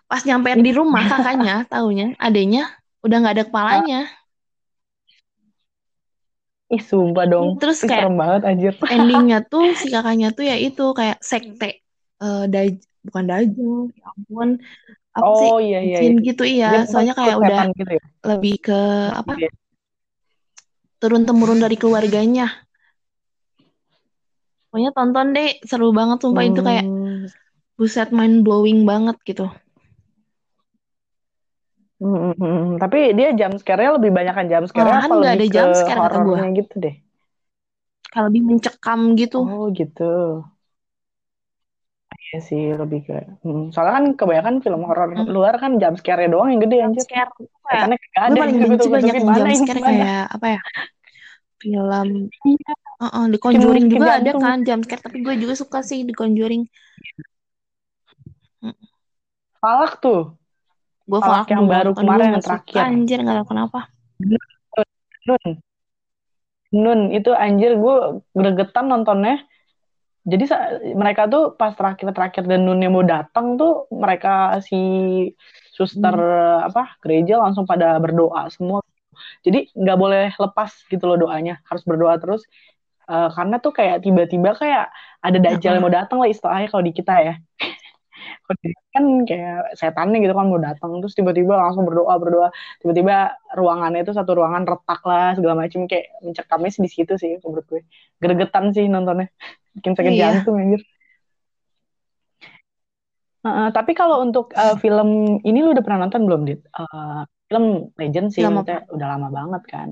Speaker 2: pas nyampe di rumah kakaknya taunya adenya udah nggak ada kepalanya
Speaker 1: Ih, sumpah dong.
Speaker 2: terus
Speaker 1: Ih,
Speaker 2: kayak
Speaker 1: serem banget anjir.
Speaker 2: endingnya tuh si kakaknya tuh ya itu kayak sekte eh daj bukan dajjal ya ampun apa sih
Speaker 1: Oh, iya, iya,
Speaker 2: jin
Speaker 1: iya.
Speaker 2: gitu
Speaker 1: Dia
Speaker 2: iya
Speaker 1: bukan
Speaker 2: soalnya kayak udah
Speaker 1: gitu ya?
Speaker 2: lebih ke apa
Speaker 1: Iya.
Speaker 2: turun temurun dari keluarganya pokoknya tonton deh seru banget sumpah itu kayak
Speaker 1: Hmm.
Speaker 2: buset mind blowing banget gitu
Speaker 1: Hmm. Tapi dia jump scare-nya lebih banyak kan jump scare-nya
Speaker 2: malahan nggak ada jump scare kata gue
Speaker 1: gitu deh?
Speaker 2: kayak lebih mencekam gitu
Speaker 1: Oh, gitu. Iya sih, lebih ke... Hmm. Soalnya kan kebanyakan film horor
Speaker 2: Hmm.
Speaker 1: luar kan jump scare-nya doang yang gede
Speaker 2: jump
Speaker 1: anjir.
Speaker 2: scare
Speaker 1: kagak
Speaker 2: gue
Speaker 1: ada
Speaker 2: paling benci banyak yang scare kayak apa ya film
Speaker 1: Iya,
Speaker 2: uh The
Speaker 1: bikin
Speaker 2: Conjuring juga ada kan jump scare tapi gue juga suka sih The Conjuring
Speaker 1: Falak tuh.
Speaker 2: Gue
Speaker 1: Falak yang baru kemarin yang terakhir.
Speaker 2: anjir nggak tahu kenapa
Speaker 1: Nun. Nun, itu anjir gue gregetan nontonnya. Jadi mereka tuh pas terakhir-terakhir dan Nunnya mau datang tuh mereka si suster
Speaker 2: Hmm.
Speaker 1: apa gereja langsung pada berdoa semua. Jadi nggak boleh lepas gitu loh doanya, harus berdoa terus. Eh, karena tuh kayak tiba-tiba kayak ada dajjal yang mau datang lah istilahnya kalau di kita ya. Kan kayak setannya gitu kan mau datang terus tiba-tiba langsung berdoa berdoa. Tiba-tiba ruangannya itu satu ruangan retak lah segala macam kayak mencekamnya sih di situ sih menurut gue. Gregetan sih nontonnya. Bikin sakit
Speaker 2: Iya.
Speaker 1: jantung anjir. Heeh, tapi kalau untuk eh, film ini lu udah pernah nonton belum dit? Eh, film Legend sih maksudnya udah lama banget kan.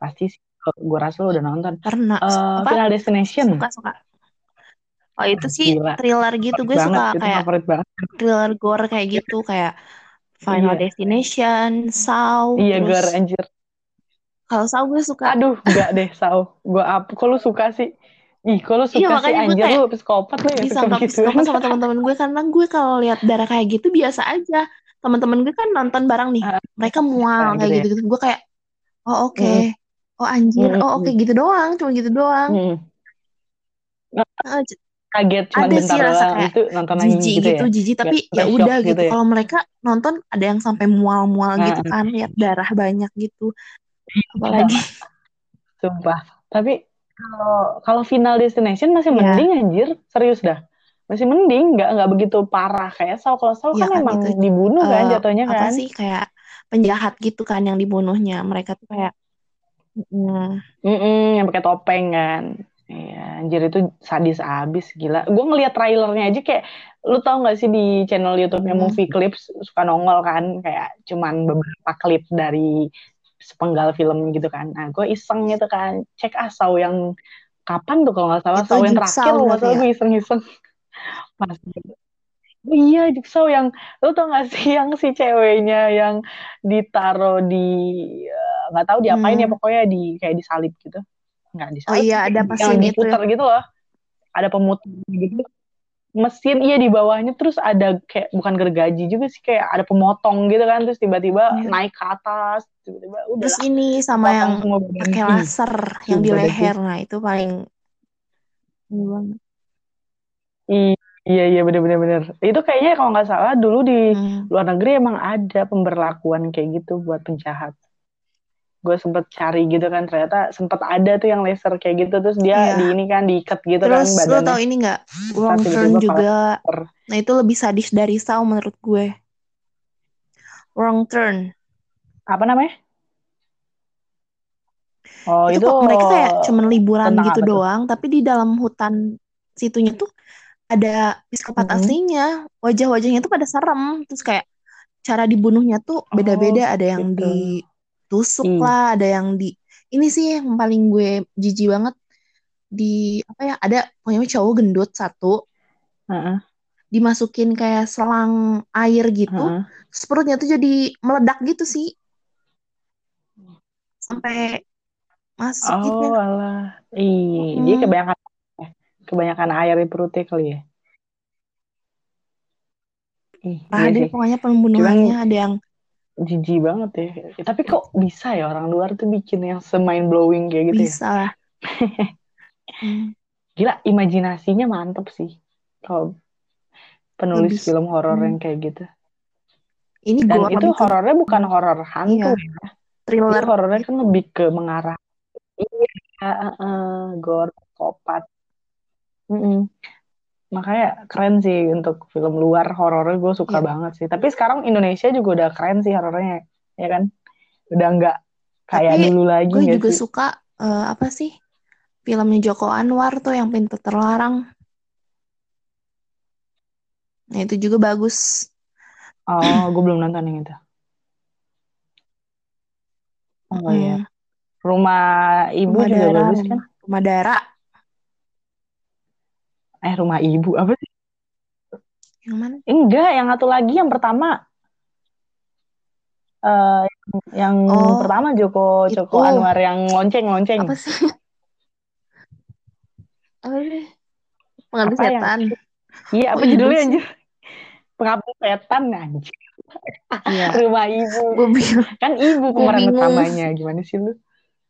Speaker 1: Pasti sih gue rasa lu udah nonton.
Speaker 2: Pernah. Apa?
Speaker 1: Final Destination.
Speaker 2: Suka suka oh itu sih
Speaker 1: Gila.
Speaker 2: thriller gitu gue suka
Speaker 1: itu
Speaker 2: kayak thriller gore kayak gitu kayak Final
Speaker 1: Iya.
Speaker 2: Destination Saw
Speaker 1: iya
Speaker 2: terus
Speaker 1: Gar anjir
Speaker 2: kalau Saw gue suka
Speaker 1: Aduh, enggak deh, Sau. Gue apa? Lu suka sih? Ih, kok lu suka
Speaker 2: Iya,
Speaker 1: sih anjir
Speaker 2: kayak
Speaker 1: lu psikopat lu ya
Speaker 2: disangka
Speaker 1: begituan.
Speaker 2: psikopat sama teman-teman gue karena gue kalau lihat darah kayak gitu biasa aja teman-teman gue kan nonton bareng nih
Speaker 1: Ah,
Speaker 2: mereka mual
Speaker 1: gitu
Speaker 2: kayak
Speaker 1: ya.
Speaker 2: gitu gitu gue kayak oh oke oh anjir
Speaker 1: Hmm,
Speaker 2: oh oke
Speaker 1: hmm.
Speaker 2: gitu doang cuma gitu doang c-
Speaker 1: Kaget cuma
Speaker 2: ada
Speaker 1: bentar
Speaker 2: sih rasa kayak
Speaker 1: itu nonton
Speaker 2: jijik
Speaker 1: gitu,
Speaker 2: gitu
Speaker 1: ya.
Speaker 2: jijik tapi ya udah gitu
Speaker 1: gitu ya.
Speaker 2: kalau mereka nonton ada yang sampai mual-mual gitu
Speaker 1: Ah,
Speaker 2: kan lihat darah banyak gitu
Speaker 1: Iya.
Speaker 2: apalagi
Speaker 1: Sumpah. Tapi kalau kalau Final Destination masih
Speaker 2: Iya.
Speaker 1: mending anjir, serius dah. Masih mending, nggak nggak begitu parah kayak Sau. Kalau Sau
Speaker 2: Iya
Speaker 1: kan
Speaker 2: kan,
Speaker 1: emang
Speaker 2: itu,
Speaker 1: dibunuh kan
Speaker 2: eh,
Speaker 1: jatuhnya
Speaker 2: apa
Speaker 1: kan.
Speaker 2: sih kayak penjahat gitu kan yang dibunuhnya mereka tuh kayak mm,
Speaker 1: Mm-mm, yang pakai topeng kan. Iya, anjir itu sadis abis gila. Gue ngeliat trailernya aja kayak, lu tau gak sih di channel YouTube-nya
Speaker 2: Hmm.
Speaker 1: Movie Clips suka nongol kan, kayak cuman beberapa klip dari sepenggal film gitu kan. Nah, gue iseng gitu kan, cek asau yang kapan tuh kalau nggak salah, Saw yang terakhir kalau nggak salah
Speaker 2: ya?
Speaker 1: gue iseng-iseng. Pas Oh iya, Jigsaw yang lu tau gak sih yang si ceweknya yang ditaro di eh, nggak tahu diapain ya
Speaker 2: Hmm.
Speaker 1: pokoknya di kayak disalib gitu nggak
Speaker 2: Oh
Speaker 1: disalib
Speaker 2: iya ada pas
Speaker 1: yang
Speaker 2: scene itu
Speaker 1: gitu loh ada pemutar gitu mesin iya di bawahnya terus ada kayak bukan gergaji juga sih kayak ada pemotong gitu kan terus tiba-tiba
Speaker 2: Iya.
Speaker 1: naik ke atas tiba-tiba udah
Speaker 2: Terus ini sama yang pakai laser yang di leher. Nah, itu paling.
Speaker 1: I- Iya iya bener-bener bener. Itu kayaknya kalau nggak salah dulu di
Speaker 2: Hmm.
Speaker 1: luar negeri emang ada pemberlakuan kayak gitu buat penjahat. Gue sempet cari gitu kan ternyata sempet ada tuh yang laser kayak gitu terus dia
Speaker 2: Iya.
Speaker 1: di ini kan diikat gitu
Speaker 2: Terus
Speaker 1: kan
Speaker 2: lo
Speaker 1: badannya.
Speaker 2: tau ini nggak? Wrong turn juga. Nah, itu lebih sadis dari Saw menurut gue. Wrong turn.
Speaker 1: Apa namanya? Oh
Speaker 2: itu
Speaker 1: itu
Speaker 2: kok mereka kayak cuman liburan gitu
Speaker 1: tuh?
Speaker 2: doang, tapi di dalam hutan situnya tuh ada psikopat
Speaker 1: Mm-mm.
Speaker 2: aslinya. Wajah-wajahnya tuh pada serem. Terus kayak cara dibunuhnya tuh
Speaker 1: Oh
Speaker 2: beda-beda. Ada yang
Speaker 1: gitu.
Speaker 2: Ditusuk
Speaker 1: Ih.
Speaker 2: lah, ada yang di ini sih yang paling gue jijik banget di apa ya? Ada pokoknya cowok gendut satu
Speaker 1: Heeh,
Speaker 2: dimasukin kayak selang air gitu,
Speaker 1: heeh.
Speaker 2: terus perutnya tuh jadi meledak gitu sih sampai masuk gitu.
Speaker 1: Oh alah. Ih, dia
Speaker 2: Mm.
Speaker 1: kebanyakan kebanyakan air di perutnya kali ya. Ih,
Speaker 2: Ah,
Speaker 1: iya sih.
Speaker 2: pokoknya pembunuhannya ada yang
Speaker 1: Jijik banget ya. Ya, Tapi kok bisa ya orang luar tuh bikin yang semain blowing kayak gitu ya?
Speaker 2: bisa lah. Hmm.
Speaker 1: Gila, imajinasinya mantep sih. Kalau penulis
Speaker 2: Lebih-
Speaker 1: film horor
Speaker 2: hmm.
Speaker 1: yang kayak gitu.
Speaker 2: Ini
Speaker 1: Dan itu horornya bukan horor hantu
Speaker 2: Iya.
Speaker 1: ya.
Speaker 2: thriller.
Speaker 1: Horornya kan lebih ke mengarah. Iya, uh, gore, kopat. Mm-mm. Makanya keren sih untuk film luar horornya gue suka
Speaker 2: Iya.
Speaker 1: banget sih. Tapi sekarang Indonesia juga udah keren sih horornya, ya kan? Udah nggak kayak
Speaker 2: Tapi
Speaker 1: dulu lagi
Speaker 2: gue juga
Speaker 1: sih?
Speaker 2: suka eh, apa sih filmnya Joko Anwar tuh yang pintu terlarang. Nah itu juga bagus.
Speaker 1: Oh, gue belum nonton yang itu. Oh iya.
Speaker 2: Hmm.
Speaker 1: Rumah Ibu
Speaker 2: Rumah
Speaker 1: juga
Speaker 2: Dara,
Speaker 1: bagus kan?
Speaker 2: rumah, Dara.
Speaker 1: Eh, Rumah Ibu apa sih?
Speaker 2: Yang mana?
Speaker 1: Enggak, yang satu lagi yang pertama. Eh, yang
Speaker 2: Oh,
Speaker 1: pertama Joko Joko
Speaker 2: itu.
Speaker 1: Anwar yang lonceng-lonceng.
Speaker 2: Apa sih? Apa sih? Pengabdi
Speaker 1: Apa yang-
Speaker 2: setan.
Speaker 1: Iya, apa
Speaker 2: Oh, Ibu
Speaker 1: judulnya
Speaker 2: sih.
Speaker 1: anjir? Pengabdi setan anjir.
Speaker 2: Iya.
Speaker 1: Rumah Ibu.
Speaker 2: Gue.
Speaker 1: Kan Ibu pemeran utamanya. Gimana sih lu?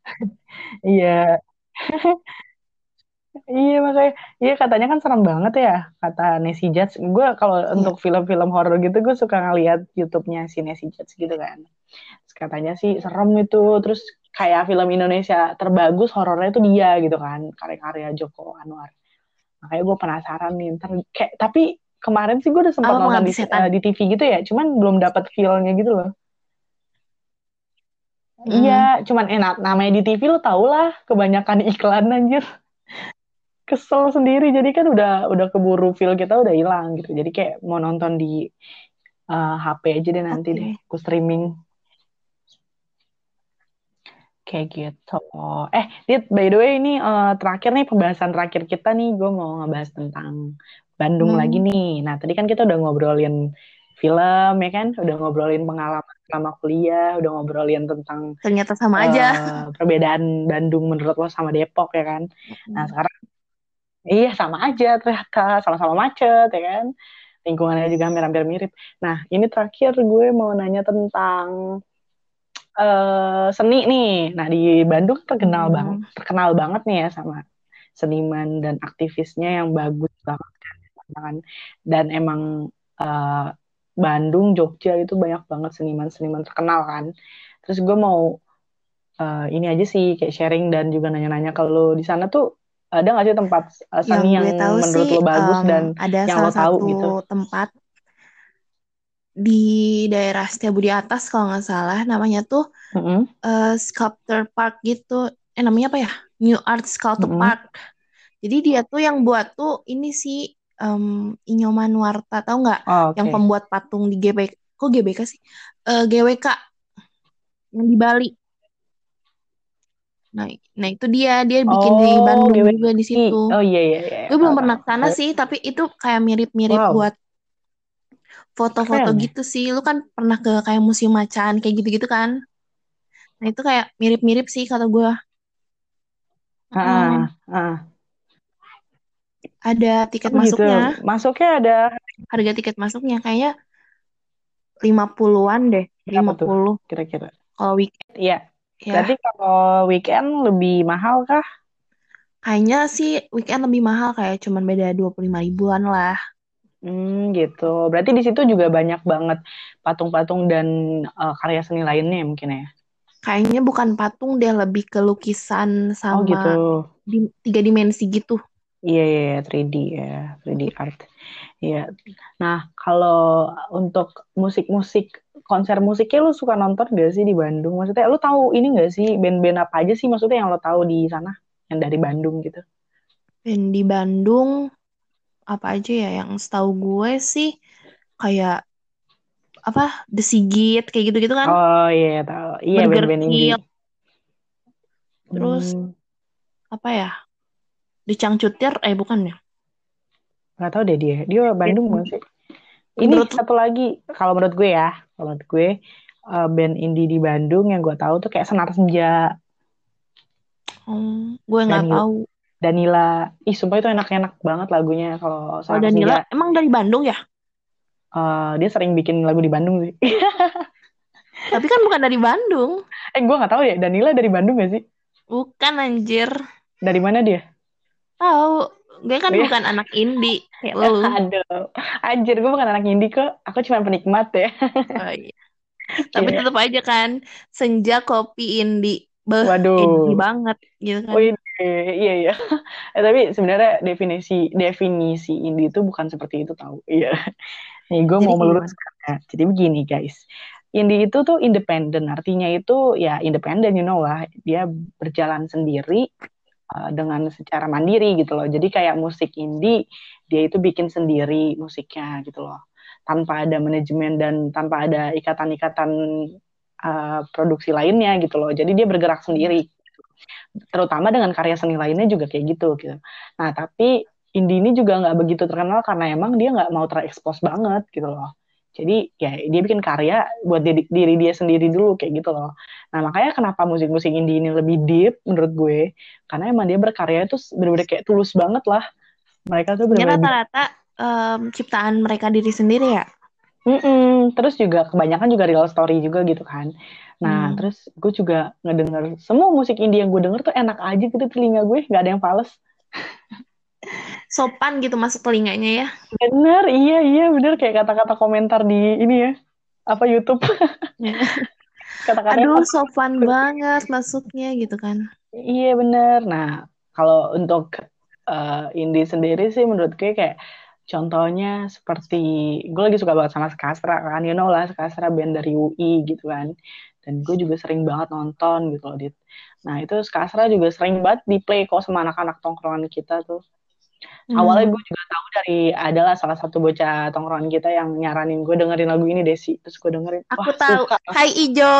Speaker 1: Iya. Iya makanya, iya katanya kan serem banget ya kata Nancy Judge. Gue kalau
Speaker 2: Iya.
Speaker 1: untuk film-film horor gitu gue suka ngeliat YouTube-nya si Nancy Judge gitu kan. Terus katanya sih serem itu. Terus kayak film Indonesia terbagus horornya itu dia gitu kan, karya-karya Joko Anwar. Makanya gue penasaran nih. Ntar, kayak tapi kemarin sih gue udah sempat nonton di, eh, di TV gitu ya, cuman belum dapat feel-nya gitu loh. Iya, cuman enak namanya di TV lo tau lah, kebanyakan iklan anjir. Kesel sendiri, jadi kan udah udah keburu feel kita udah hilang gitu. Jadi kayak mau nonton di eh, HP aja deh nanti
Speaker 2: Oke.
Speaker 1: deh, aku streaming kayak gitu. Eh, Dit, by the way ini eh, terakhir nih pembahasan terakhir kita nih, gue mau ngebahas tentang Bandung
Speaker 2: Hmm.
Speaker 1: lagi nih. Nah, tadi kan kita udah ngobrolin film ya kan, udah ngobrolin pengalaman selama kuliah, udah ngobrolin tentang
Speaker 2: Ternyata sama aja.
Speaker 1: eh, perbedaan Bandung menurut lo sama Depok ya kan. Nah sekarang iya sama aja ternyata sama-sama macet ya kan. Lingkungannya juga hampir-hampir mirip. Nah ini terakhir gue mau nanya tentang eh, seni nih. Nah di Bandung terkenal
Speaker 2: Hmm.
Speaker 1: banget, terkenal banget nih ya sama seniman dan aktivisnya yang bagus banget kan. Dan emang eh, Bandung, Jogja itu banyak banget seniman-seniman terkenal kan. Terus gue mau eh, ini aja sih kayak sharing dan juga nanya-nanya kalau di sana tuh ada nggak sih tempat eh,
Speaker 2: Yang
Speaker 1: seni yang
Speaker 2: gue tahu
Speaker 1: menurut
Speaker 2: sih
Speaker 1: lo bagus
Speaker 2: em,
Speaker 1: dan
Speaker 2: ada
Speaker 1: yang
Speaker 2: salah
Speaker 1: lo tahu
Speaker 2: satu
Speaker 1: gitu?
Speaker 2: tempat di daerah Setiabudi Atas kalau nggak salah namanya tuh
Speaker 1: Mm-mm,
Speaker 2: eh, Sculptor Park gitu. Eh namanya apa ya? New Art Sculptor
Speaker 1: mm-mm.
Speaker 2: Park. Jadi dia tuh yang buat tuh ini sih em, Inyoman Warta tahu nggak?
Speaker 1: Oh,
Speaker 2: Yang
Speaker 1: Oke.
Speaker 2: pembuat patung di GBK. Kok GBK sih? Eh, GWK yang di Bali. Nah, nah itu dia dia bikin di
Speaker 1: Oh,
Speaker 2: Bandung
Speaker 1: GWI.
Speaker 2: juga di situ.
Speaker 1: Oh iya iya iya.
Speaker 2: Gue belum pernah ke sana sih, tapi itu kayak mirip-mirip
Speaker 1: Wow,
Speaker 2: buat foto-foto
Speaker 1: ya.
Speaker 2: gitu sih. Lu kan pernah ke kayak museum macan kayak gitu-gitu kan? Nah itu kayak mirip-mirip sih kata gue.
Speaker 1: Ah, ah.
Speaker 2: Ada tiket
Speaker 1: Oh gitu.
Speaker 2: masuknya.
Speaker 1: Masuknya ada
Speaker 2: Harga tiket masuknya kayaknya 50-an deh.
Speaker 1: berapa tuh
Speaker 2: 50
Speaker 1: kira-kira?
Speaker 2: kalau weekend
Speaker 1: Iya.
Speaker 2: Ya.
Speaker 1: Berarti kalau weekend lebih mahal kah?
Speaker 2: Kayaknya sih weekend lebih mahal kayak cuman beda 25 ribuan lah.
Speaker 1: Hmm, gitu. Berarti di situ juga banyak banget patung-patung dan eh, karya seni lainnya mungkin ya.
Speaker 2: Kayaknya bukan patung deh, lebih ke lukisan
Speaker 1: Oh
Speaker 2: sama
Speaker 1: gitu.
Speaker 2: di- tiga dimensi gitu.
Speaker 1: Iya, iya, iya, 3D ya, 3D art. Iya. Nah, kalau untuk musik-musik, konser musiknya lu suka nonton gak sih di Bandung? Maksudnya lu tahu ini gak sih band-band apa aja sih maksudnya yang lo tahu di sana? Yang dari Bandung gitu.
Speaker 2: Dan di Bandung apa aja ya yang setahu gue sih kayak apa The Sigit kayak gitu-gitu kan.
Speaker 1: Oh iya, tahu. Iya, band-band.
Speaker 2: Kill. Terus
Speaker 1: Hmm,
Speaker 2: apa ya? The Cangcutir eh bukan ya?
Speaker 1: nggak tahu deh dia. Dia Bandung
Speaker 2: Band-
Speaker 1: gak sih? Ini
Speaker 2: Menurut
Speaker 1: satu lagi, kalau menurut gue ya, kalau gue, eh, band indie di Bandung yang gue tahu tuh kayak Senar Senja,
Speaker 2: oh, gue nggak tahu.
Speaker 1: Danila. Ih, sumpah itu enak-enak banget lagunya kalau
Speaker 2: Kalau
Speaker 1: Senar
Speaker 2: Danila
Speaker 1: Senja.
Speaker 2: emang dari Bandung ya?
Speaker 1: eh, dia sering bikin lagu di Bandung sih.
Speaker 2: Tapi kan bukan dari Bandung.
Speaker 1: Eh, gue nggak tahu ya, Danila dari Bandung gak sih?
Speaker 2: Bukan anjir.
Speaker 1: Dari mana dia?
Speaker 2: Tahu, gue kan
Speaker 1: Iya.
Speaker 2: bukan anak indie kayak lu.
Speaker 1: Aduh, anjir, gue bukan anak indie kok. Aku cuma penikmat ya.
Speaker 2: Oh, iya. Tapi
Speaker 1: Iya.
Speaker 2: tetap aja kan senja kopi indie. Beh,
Speaker 1: Waduh.
Speaker 2: indie banget gitu kan.
Speaker 1: Wih, iya iya. Eh, tapi sebenarnya definisi definisi indie itu bukan seperti itu tahu. Iya. Nih gue mau meluruskan ya. Jadi begini guys. Indie itu tuh independen, artinya itu ya independen, you know lah. Dia berjalan sendiri uh, dengan secara mandiri gitu loh. Jadi kayak musik indie, dia itu bikin sendiri musiknya gitu loh. Tanpa ada manajemen dan tanpa ada ikatan-ikatan uh, produksi lainnya gitu loh. Jadi dia bergerak sendiri terutama dengan karya seni lainnya juga kayak gitu gitu. Nah tapi indie ini juga nggak begitu terkenal karena emang dia nggak mau terekspos banget gitu loh. Jadi ya dia bikin karya buat diri, diri dia sendiri dulu kayak gitu loh. Nah makanya kenapa musik-musik indie ini lebih deep menurut gue karena emang dia berkarya itu bener-bener kayak tulus banget lah. Mereka tuh bener-bener
Speaker 2: rata-rata em, ciptaan mereka diri sendiri ya.
Speaker 1: Mm-mm. Terus juga kebanyakan juga real story juga gitu kan. Nah,
Speaker 2: Hmm.
Speaker 1: terus gue juga ngedenger semua musik indie yang gue denger tuh enak aja gitu telinga gue, nggak ada yang fals.
Speaker 2: Sopan gitu masuk telinganya ya.
Speaker 1: Bener, iya iya bener kayak kata-kata komentar di ini ya, apa YouTube. Kata-katanya
Speaker 2: Aduh, sopan banget masuknya gitu kan.
Speaker 1: Iya bener. Nah, kalau untuk eh, indie sendiri sih menurut gue kayak contohnya seperti gue lagi suka banget sama Skastra kan, you know lah Skastra band dari UI gitu kan. Dan gue juga sering banget nonton gitu loh, Dit. Nah, itu Skastra juga sering banget di play kok sama anak-anak tongkrongan kita tuh. Awalnya
Speaker 2: Hmm.
Speaker 1: gue juga tahu dari adalah salah satu bocah tongkrongan kita yang nyaranin gue dengerin lagu ini Desi. Terus gue dengerin,
Speaker 2: Aku
Speaker 1: wah
Speaker 2: tahu.
Speaker 1: suka.
Speaker 2: Hai Ijo.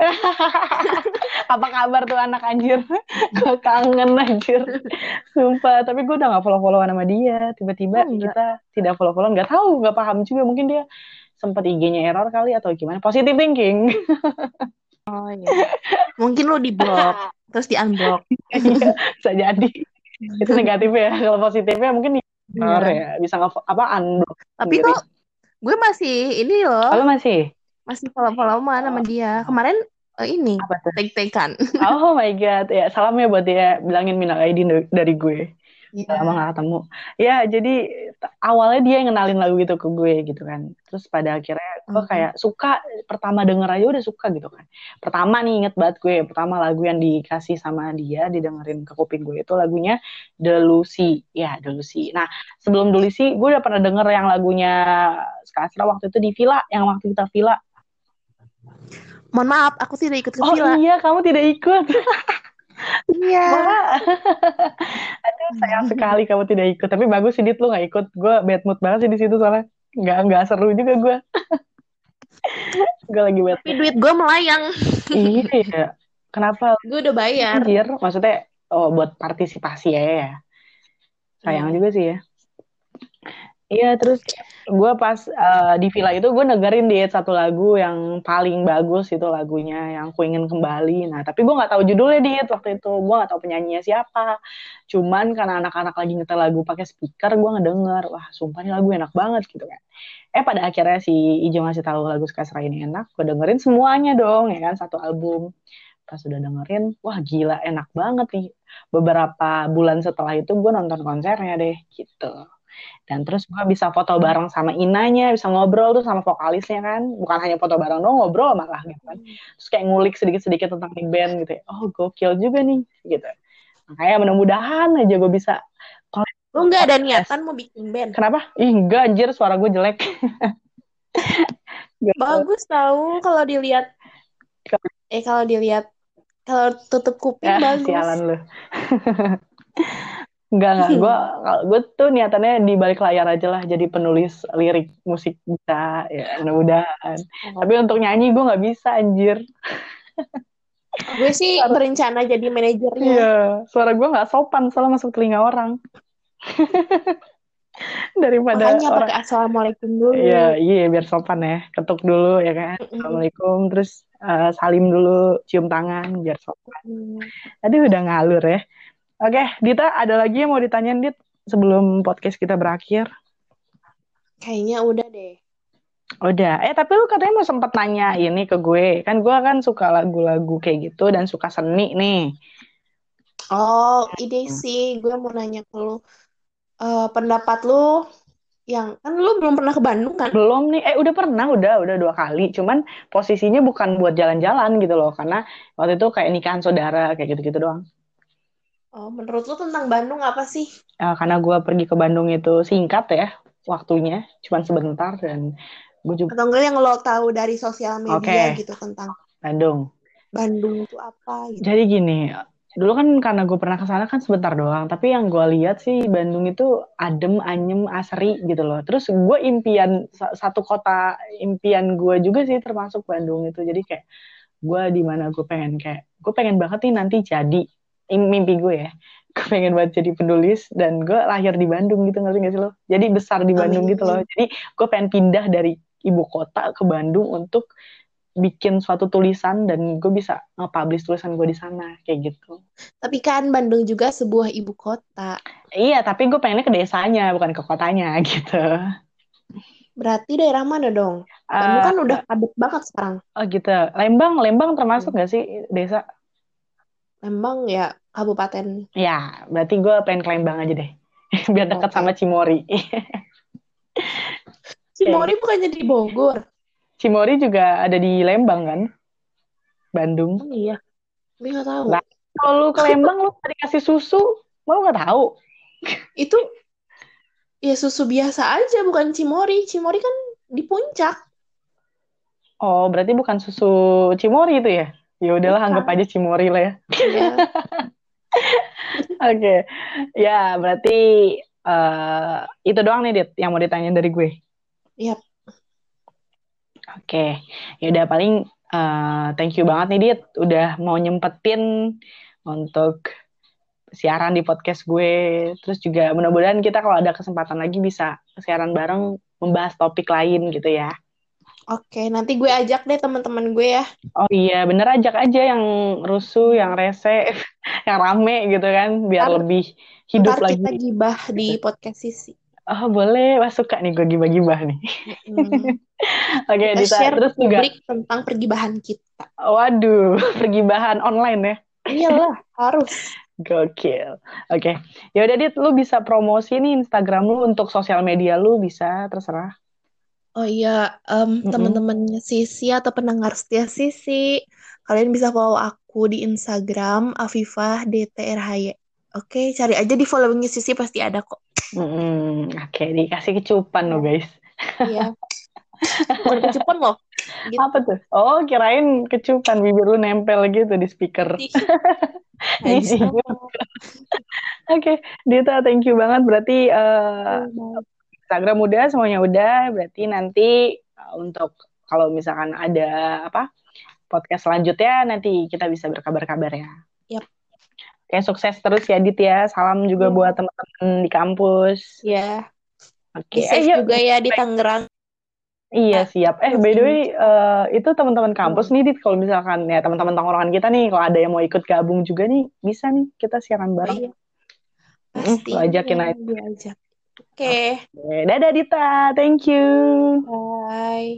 Speaker 1: Apa kabar tuh anak anjir? gue kangen anjir. Sumpah, tapi gue udah gak follow-followan sama dia. Tiba-tiba
Speaker 2: Oh,
Speaker 1: kita tidak follow-followan, gak tahu, gak paham juga. Mungkin dia sempat IG-nya error kali atau gimana. Positive thinking.
Speaker 2: Oh iya. Mungkin lu di blok, terus di unblock.
Speaker 1: Iya, bisa jadi. Itu negatif ya. Kalau positifnya mungkin error
Speaker 2: Iya.
Speaker 1: ya. Bisa nge apa unblock
Speaker 2: Tapi
Speaker 1: sendiri.
Speaker 2: tuh gue masih ini loh,
Speaker 1: Kalau masih?
Speaker 2: masih follow-followan sama dia. Kemarin eh, ini
Speaker 1: Apa tuh?
Speaker 2: tag-tagan.
Speaker 1: Oh my God. Ya, salam ya buat dia. Bilangin minal aidin dari gue. Udah lama gak ketemu. Ya, jadi awalnya dia yang kenalin lagu itu ke gue gitu kan. Terus pada akhirnya gue
Speaker 2: Mhm.
Speaker 1: kayak suka, pertama denger aja udah suka gitu kan. Pertama nih inget banget gue, pertama lagu yang dikasih sama dia, didengerin ke kuping gue itu lagunya Delusi. Ya, Delusi. Nah, sebelum Delusi, gue udah pernah denger yang lagunya Skasra waktu itu di Villa, yang waktu kita Villa.
Speaker 2: Mohon maaf, aku tidak ikut ke
Speaker 1: Oh
Speaker 2: villa.
Speaker 1: iya, kamu tidak ikut.
Speaker 2: Iya.
Speaker 1: Aduh, sayang sekali kamu tidak ikut. Tapi bagus sih, Dit, lu gak ikut. Gue bad mood banget sih di situ soalnya. Nggak, nggak seru juga gue. gue lagi bad
Speaker 2: Tapi duit gue melayang.
Speaker 1: Iya. Kenapa
Speaker 2: Gue udah bayar.
Speaker 1: anjir? Maksudnya, oh buat partisipasi ya ya. Sayang
Speaker 2: Iya.
Speaker 1: juga sih ya. Iya, terus gue pas uh, di villa itu gue dengerin dia satu lagu yang paling bagus itu lagunya yang ku ingin kembali. Nah tapi gue nggak tahu judulnya dia waktu itu. Gue nggak tahu penyanyinya siapa. Cuman karena anak-anak lagi nyetel lagu pakai speaker gue ngedenger. Wah sumpah ini lagu enak banget gitu kan. Eh pada akhirnya si Ijo ngasih tahu lagu Skasra ini enak gue dengerin semuanya dong ya kan satu album. Pas sudah dengerin wah gila enak banget nih. Beberapa bulan setelah itu gue nonton konsernya deh gitu dan terus gue bisa foto bareng sama Inanya, bisa ngobrol tuh sama vokalisnya kan. Bukan hanya foto bareng dong, ngobrol malah gitu kan. Terus kayak ngulik sedikit-sedikit tentang di band gitu ya. Oh gokil juga nih gitu. Makanya mudah-mudahan aja gue bisa
Speaker 2: Lu nggak ada niatan mau bikin band?
Speaker 1: Kenapa? Ih enggak anjir suara gue jelek.
Speaker 2: Bagus tahu kalau dilihat eh kalau dilihat kalau tutup kuping ya, bagus.
Speaker 1: Sialan lu. Enggak, enggak. Gue gue tuh niatannya di balik layar aja lah jadi penulis lirik musik bisa ya mudah-mudahan. Oh. Tapi untuk nyanyi gue nggak bisa anjir.
Speaker 2: gue sih suara... berencana jadi manajernya.
Speaker 1: Iya, suara gue nggak sopan soalnya masuk telinga orang. Daripada
Speaker 2: Makanya orang... pakai assalamualaikum dulu.
Speaker 1: Iya, iya biar sopan ya. Ketuk dulu ya kan. Assalamualaikum terus uh, salim dulu, cium tangan biar sopan. Mm. Tadi udah ngalur ya. Oke, Dita, ada lagi yang mau ditanyain, Dit, sebelum podcast kita berakhir?
Speaker 2: Kayaknya udah deh.
Speaker 1: Udah. Eh, tapi lu katanya mau sempat nanya ini ke gue. Kan gue kan suka lagu-lagu kayak gitu dan suka seni nih.
Speaker 2: Oh, ide sih. Gue mau nanya ke lu. Uh, pendapat lu yang kan lu belum pernah ke Bandung kan?
Speaker 1: Belum nih. Eh udah pernah, udah udah dua kali. Cuman posisinya bukan buat jalan-jalan gitu loh, karena waktu itu kayak nikahan saudara kayak gitu-gitu doang.
Speaker 2: Oh, menurut lu tentang Bandung apa sih?
Speaker 1: Uh, karena gue pergi ke Bandung itu singkat ya waktunya, cuma sebentar dan gue juga.
Speaker 2: Atau enggak yang lo tahu dari sosial media okay. gitu tentang
Speaker 1: Bandung.
Speaker 2: Bandung itu apa? Gitu.
Speaker 1: Jadi gini, dulu kan karena gue pernah ke sana kan sebentar doang, tapi yang gue lihat sih Bandung itu adem, anyem, asri gitu loh. Terus gue impian satu kota impian gue juga sih termasuk Bandung itu. Jadi kayak gue di mana gue pengen kayak gue pengen banget nih nanti jadi mimpi gue ya gue pengen buat jadi penulis dan gue lahir di Bandung gitu ngerti gak sih lo jadi besar di Bandung Amin. gitu loh jadi gue pengen pindah dari ibu kota ke Bandung untuk bikin suatu tulisan dan gue bisa nge-publish tulisan gue di sana kayak gitu.
Speaker 2: Tapi kan Bandung juga sebuah ibu kota.
Speaker 1: Iya, tapi gue pengennya ke desanya bukan ke kotanya gitu.
Speaker 2: Berarti daerah mana dong? Bandung uh, kan udah padat banget sekarang.
Speaker 1: Oh gitu. Lembang, Lembang termasuk hmm. gak sih desa?
Speaker 2: Lembang ya kabupaten.
Speaker 1: Ya, berarti gue pengen ke Lembang aja deh. Biar dekat okay. sama Cimori.
Speaker 2: Cimori bukannya di Bogor?
Speaker 1: Cimori juga ada di Lembang kan? Bandung.
Speaker 2: Oh, iya. Gue gak tahu.
Speaker 1: Nah, kalau lu ke Lembang lu tadi kasih susu, mau gak tahu?
Speaker 2: Itu ya susu biasa aja, bukan Cimori. Cimori kan di puncak.
Speaker 1: Oh, berarti bukan susu Cimori itu ya? Ya udahlah anggap aja Cimori lah ya. Iya. Oke. Okay. Ya, berarti uh, itu doang nih Dit yang mau ditanya dari gue.
Speaker 2: Iya. Yep.
Speaker 1: Oke. Okay. Ya udah paling uh, thank you banget nih Dit udah mau nyempetin untuk siaran di podcast gue. Terus juga mudah-mudahan kita kalau ada kesempatan lagi bisa siaran bareng membahas topik lain gitu ya.
Speaker 2: Oke, nanti gue ajak deh teman-teman gue ya.
Speaker 1: Oh iya, bener ajak aja yang rusuh, yang rese, yang rame gitu kan, biar ntar, lebih hidup ntar lagi.
Speaker 2: kita gibah di podcast Sisi.
Speaker 1: Oh boleh, wah suka nih gue gibah-gibah nih. Hmm. Oke, okay,
Speaker 2: kita share terus juga tentang pergibahan kita.
Speaker 1: Waduh, pergibahan online ya?
Speaker 2: Iyalah, harus.
Speaker 1: Gokil. Oke, okay. ya udah Dit, lu bisa promosi nih Instagram lu untuk sosial media lu bisa terserah.
Speaker 2: Oh iya, um, mm-hmm. teman-temannya Sisi atau pendengar setia Sisi, kalian bisa follow aku di Instagram Afifah DTRHY. Oke, cari aja di followingnya Sisi pasti ada kok.
Speaker 1: Mm-hmm. Oke, dikasih kecupan loh guys.
Speaker 2: Iya. Bukan kecupan loh.
Speaker 1: Gitu. Apa tuh? Oh, kirain kecupan bibir lu nempel gitu di speaker. Oke, okay, Dita, thank you banget. Berarti uh, Instagram udah semuanya udah berarti nanti uh, untuk kalau misalkan ada apa podcast selanjutnya nanti kita bisa berkabar-kabar ya.
Speaker 2: Yep.
Speaker 1: Oke, sukses terus ya Dit ya. Salam juga hmm. buat teman-teman di kampus.
Speaker 2: Ya. Yeah.
Speaker 1: Oke.
Speaker 2: Okay.
Speaker 1: Eh, yuk.
Speaker 2: juga ya di Tangerang.
Speaker 1: Iya siap. Eh by the way uh, itu teman-teman kampus nih, Dit. Kalau misalkan ya teman-teman tongkrongan kita nih, kalau ada yang mau ikut gabung juga nih, bisa nih kita siaran bareng. Oh, iya.
Speaker 2: Pasti.
Speaker 1: Mm, ajakin aja.
Speaker 2: Diajak. Oke. Okay.
Speaker 1: Okay. Dadah Dita, thank you.
Speaker 2: Bye.